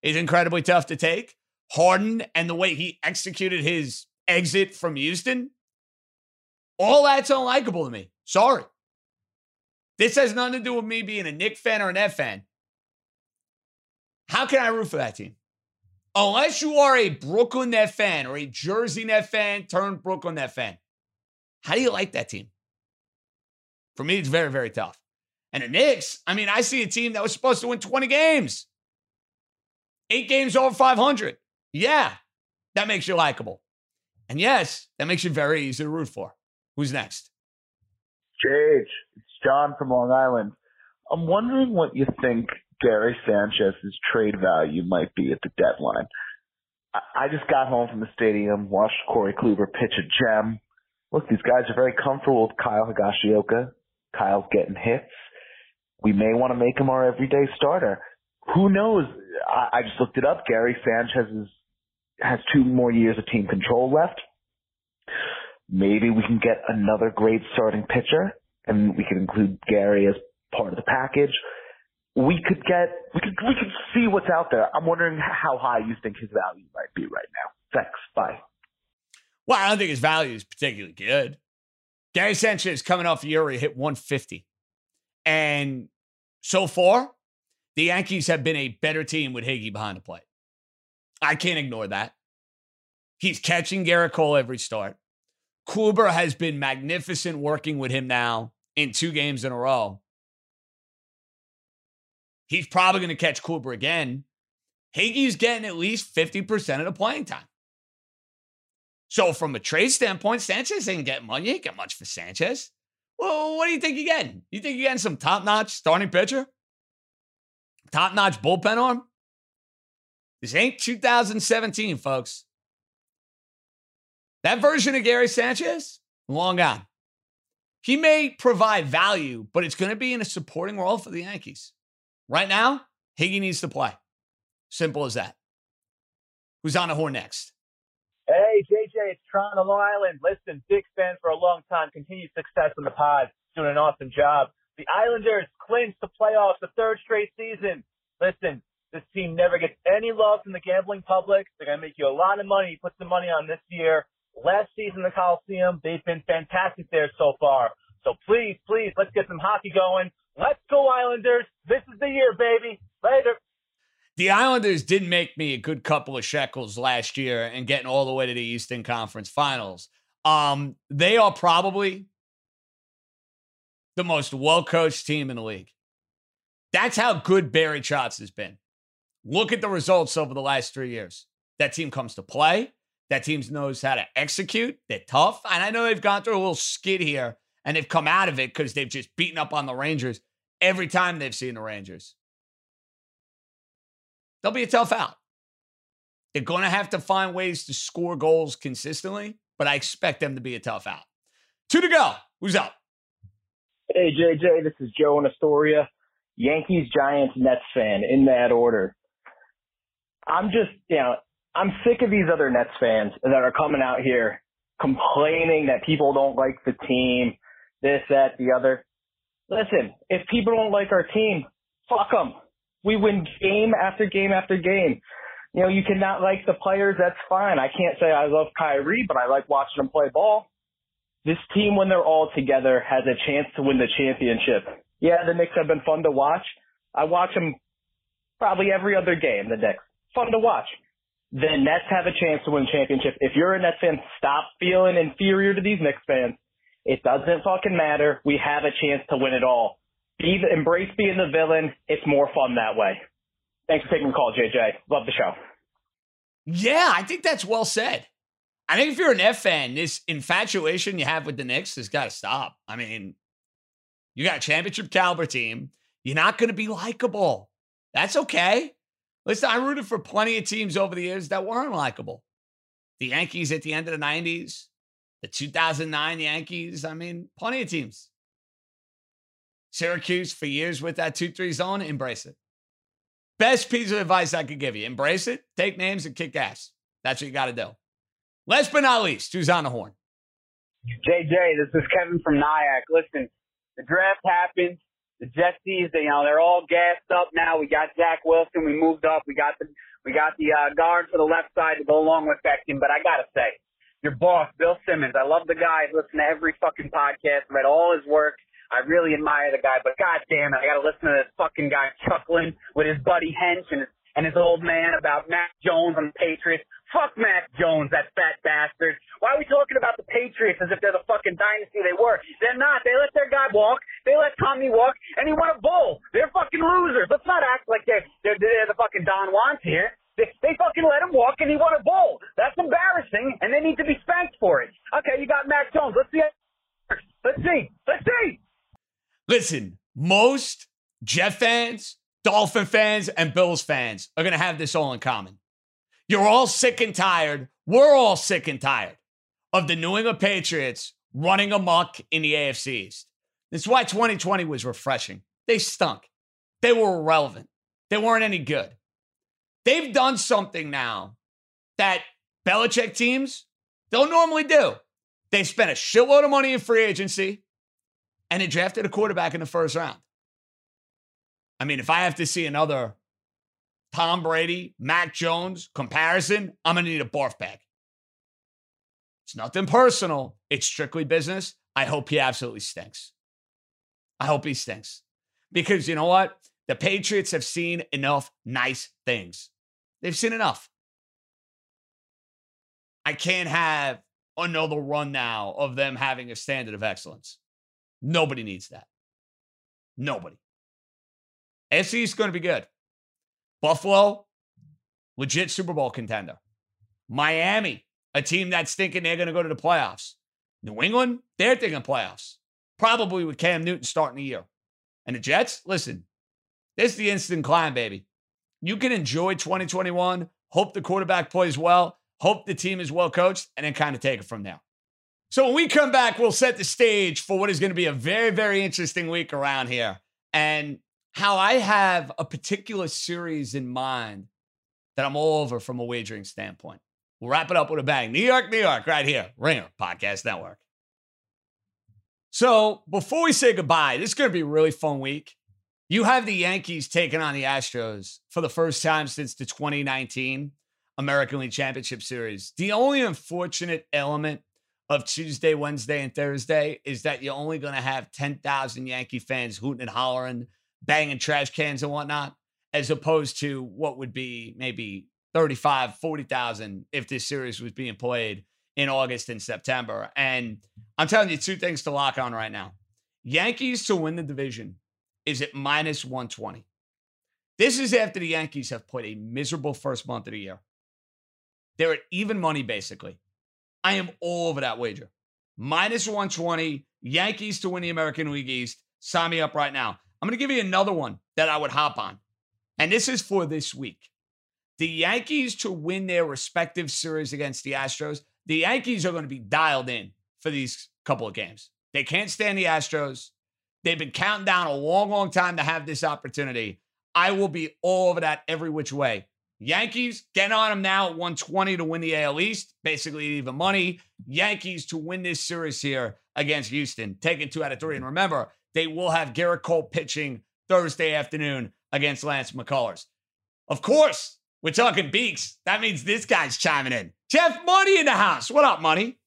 is incredibly tough to take. Harden and the way he executed his exit from Houston, all that's unlikable to me. Sorry. This has nothing to do with me being a Knick fan or an F fan. How can I root for that team? Unless you are a Brooklyn Net fan or a Jersey Net fan turned Brooklyn Net fan, how do you like that team? For me, it's very, very tough. And the Knicks, I mean, I see a team that was supposed to win 20 games, eight games over 500. Yeah, that makes you likable. And yes, that makes you very easy to root for. Who's next? Jage, it's John from Long Island. I'm wondering what you think Gary Sanchez's trade value might be at the deadline. I just got home from the stadium, watched Corey Kluber pitch a gem. Look, these guys are very comfortable with Kyle Higashioka. Kyle's getting hits. We may want to make him our everyday starter. Who knows? I, I just looked it up. Gary Sanchez is, has two more years of team control left. Maybe we can get another great starting pitcher and we can include Gary as part of the package we could get we could we could see what's out there. I'm wondering how high you think his value might be right now. Thanks. Bye. Well, I don't think his value is particularly good. Gary Sanchez coming off a year he hit 150. And so far, the Yankees have been a better team with Higgy behind the plate. I can't ignore that. He's catching Gerrit Cole every start. Kluber has been magnificent working with him now in two games in a row. He's probably going to catch Cooper again. Higgy's getting at least 50% of the playing time. So, from a trade standpoint, Sanchez ain't getting money. You ain't get much for Sanchez. Well, what do you think you're getting? You think you're getting some top notch starting pitcher? Top notch bullpen arm? This ain't 2017, folks. That version of Gary Sanchez, long gone. He may provide value, but it's going to be in a supporting role for the Yankees. Right now, Higgy needs to play. Simple as that. Who's on the horn next? Hey, JJ, it's Tron on Long Island. Listen, big fan for a long time. Continued success in the pod. Doing an awesome job. The Islanders clinched the playoffs the third straight season. Listen, this team never gets any love from the gambling public. They're going to make you a lot of money. Put some money on this year. Last season, the Coliseum, they've been fantastic there so far. So please, please, let's get some hockey going. Let's go, Islanders. This is the year, baby. Later. The Islanders did make me a good couple of shekels last year and getting all the way to the Eastern Conference Finals. Um, they are probably the most well coached team in the league. That's how good Barry Trotz has been. Look at the results over the last three years. That team comes to play. That team knows how to execute. They're tough. And I know they've gone through a little skid here and they've come out of it because they've just beaten up on the Rangers every time they've seen the Rangers. They'll be a tough out. They're going to have to find ways to score goals consistently, but I expect them to be a tough out. Two to go. Who's up? Hey, JJ, this is Joe in Astoria. Yankees, Giants, Nets fan in that order. I'm just, you know, I'm sick of these other Nets fans that are coming out here complaining that people don't like the team, this, that, the other. Listen, if people don't like our team, fuck them. We win game after game after game. You know, you cannot like the players, that's fine. I can't say I love Kyrie, but I like watching them play ball. This team, when they're all together, has a chance to win the championship. Yeah, the Knicks have been fun to watch. I watch them probably every other game, the Knicks. Fun to watch. The Nets have a chance to win championship. If you're a Nets fan, stop feeling inferior to these Knicks fans. It doesn't fucking matter. We have a chance to win it all. Be the, embrace being the villain. It's more fun that way. Thanks for taking the call, JJ. Love the show. Yeah, I think that's well said. I think if you're an F fan, this infatuation you have with the Knicks has got to stop. I mean, you got a championship caliber team. You're not going to be likable. That's okay. Listen, I rooted for plenty of teams over the years that weren't likable. The Yankees at the end of the 90s, the 2009 Yankees. I mean, plenty of teams. Syracuse for years with that 2 3 zone, embrace it. Best piece of advice I could give you embrace it, take names, and kick ass. That's what you got to do. Last but not least, who's on the horn? JJ, this is Kevin from Nyack. Listen, the draft happened. The Jetsies, they, you know, they're all gassed up now. We got Zach Wilson. We moved up. We got the we got the uh, guard for the left side to go along with Becton. But I gotta say, your boss, Bill Simmons. I love the guy. I listen to every fucking podcast, read all his work. I really admire the guy, but god damn it, I gotta listen to this fucking guy chuckling with his buddy Hench and his, and his old man about Mac Jones on the Patriots. Fuck Mac Jones, that fat bastard. Why are we talking about the Patriots as if they're the fucking dynasty they were? They're not. They let their guy walk. They let Tommy walk, and he won a bowl. They're fucking losers. Let's not act like they're they're, they're the fucking Don Juans here. They, they fucking let him walk and he won a bowl. That's embarrassing, and they need to be spanked for it. Okay, you got Mac Jones. Let's see. Let's see. Let's see. Listen, most Jet fans, Dolphin fans, and Bills fans are going to have this all in common. You're all sick and tired. We're all sick and tired of the New England Patriots running amok in the AFC East. That's why 2020 was refreshing. They stunk. They were irrelevant. They weren't any good. They've done something now that Belichick teams don't normally do. They spent a shitload of money in free agency and they drafted a quarterback in the first round. I mean, if I have to see another Tom Brady, Mac Jones comparison, I'm going to need a barf bag. It's nothing personal. It's strictly business. I hope he absolutely stinks. I hope he stinks. Because you know what? The Patriots have seen enough nice things. They've seen enough. I can't have another run now of them having a standard of excellence. Nobody needs that. Nobody. SC is going to be good. Buffalo, legit Super Bowl contender. Miami, a team that's thinking they're going to go to the playoffs. New England, they're thinking playoffs. Probably with Cam Newton starting the year. And the Jets, listen, this is the instant climb, baby. You can enjoy 2021, hope the quarterback plays well, hope the team is well coached, and then kind of take it from there. So when we come back, we'll set the stage for what is going to be a very, very interesting week around here. And how I have a particular series in mind that I'm all over from a wagering standpoint. We'll wrap it up with a bang. New York, New York, right here, Ringer Podcast Network. So before we say goodbye, this is going to be a really fun week. You have the Yankees taking on the Astros for the first time since the 2019 American League Championship Series. The only unfortunate element of Tuesday, Wednesday, and Thursday is that you're only going to have 10,000 Yankee fans hooting and hollering, banging trash cans and whatnot, as opposed to what would be maybe 35, 40,000 if this series was being played in August and September. And I'm telling you two things to lock on right now Yankees to win the division is at minus 120. This is after the Yankees have played a miserable first month of the year. They're at even money, basically. I am all over that wager. Minus 120, Yankees to win the American League East. Sign me up right now. I'm going to give you another one that I would hop on. And this is for this week. The Yankees to win their respective series against the Astros. The Yankees are going to be dialed in for these couple of games. They can't stand the Astros. They've been counting down a long, long time to have this opportunity. I will be all over that every which way. Yankees get on them now at 120 to win the AL East, basically even money. Yankees to win this series here against Houston, taking two out of three. And remember, they will have Gerrit Cole pitching Thursday afternoon against Lance McCullers. Of course, we're talking Beaks. That means this guy's chiming in. Jeff Money in the house. What up, Money?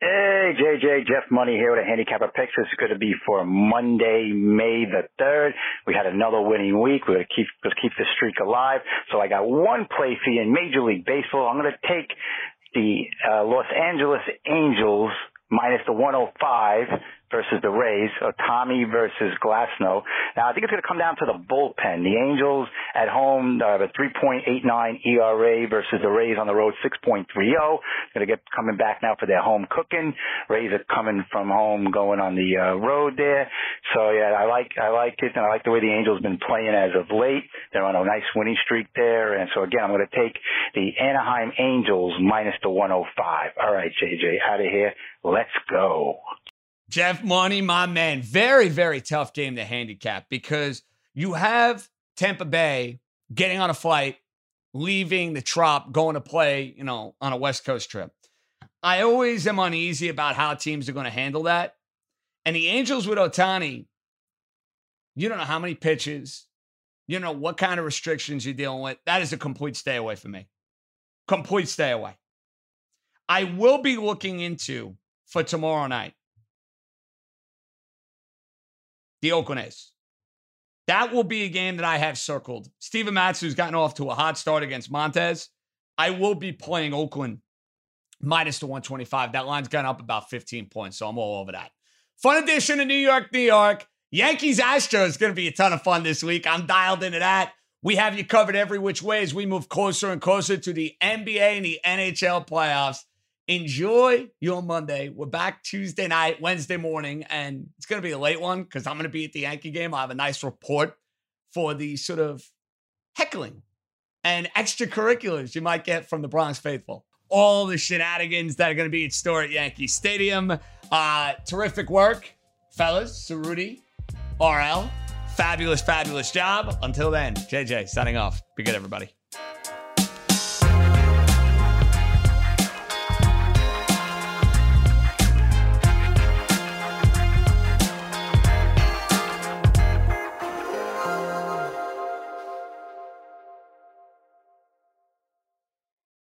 Hey, JJ, Jeff Money here with a handicapper picks. This is going to be for Monday, May the 3rd. We had another winning week. We're going to keep, let's keep the streak alive. So I got one play for you in Major League Baseball. I'm going to take the uh, Los Angeles Angels minus the 105 versus the Rays, Ohtani versus Glasnow. Now, I think it's going to come down to the bullpen. The Angels at home have a 3.89 ERA versus the Rays on the road 6.30. Going to get coming back now for their home cooking. Rays are coming from home, going on the uh, road there. So yeah, I like I like it, and I like the way the Angels been playing as of late. They're on a nice winning streak there, and so again, I'm going to take the Anaheim Angels minus the 105. All right, JJ, out of here. Let's go. Jeff Money, my man. Very, very tough game to handicap because you have Tampa Bay getting on a flight, leaving the trop, going to play, you know, on a West Coast trip. I always am uneasy about how teams are going to handle that. And the Angels with Ohtani, you don't know how many pitches, you know what kind of restrictions you're dealing with. That is a complete stay away for me. Complete stay away. I will be looking into for tomorrow night the Oakland A's. That will be a game that I have circled. Steven Matz, gotten off to a hot start against Montas. I will be playing Oakland minus the 125. That line's gone up about 15 points, so I'm all over that. Fun edition of New York, New York. Yankees Astros is going to be a ton of fun this week. I'm dialed into that. We have you covered every which way as we move closer and closer to the NBA and the NHL playoffs. Enjoy your Monday. We're back Tuesday night, Wednesday morning, and it's going to be a late one because I'm going to be at the Yankee game. I have a nice report for the sort of heckling and extracurriculars you might get from the Bronx faithful. All the shenanigans that are going to be in store at Yankee Stadium. Uh, terrific work, fellas. Cerruti, RL, fabulous, fabulous job. Until then, JJ signing off. Be good, everybody.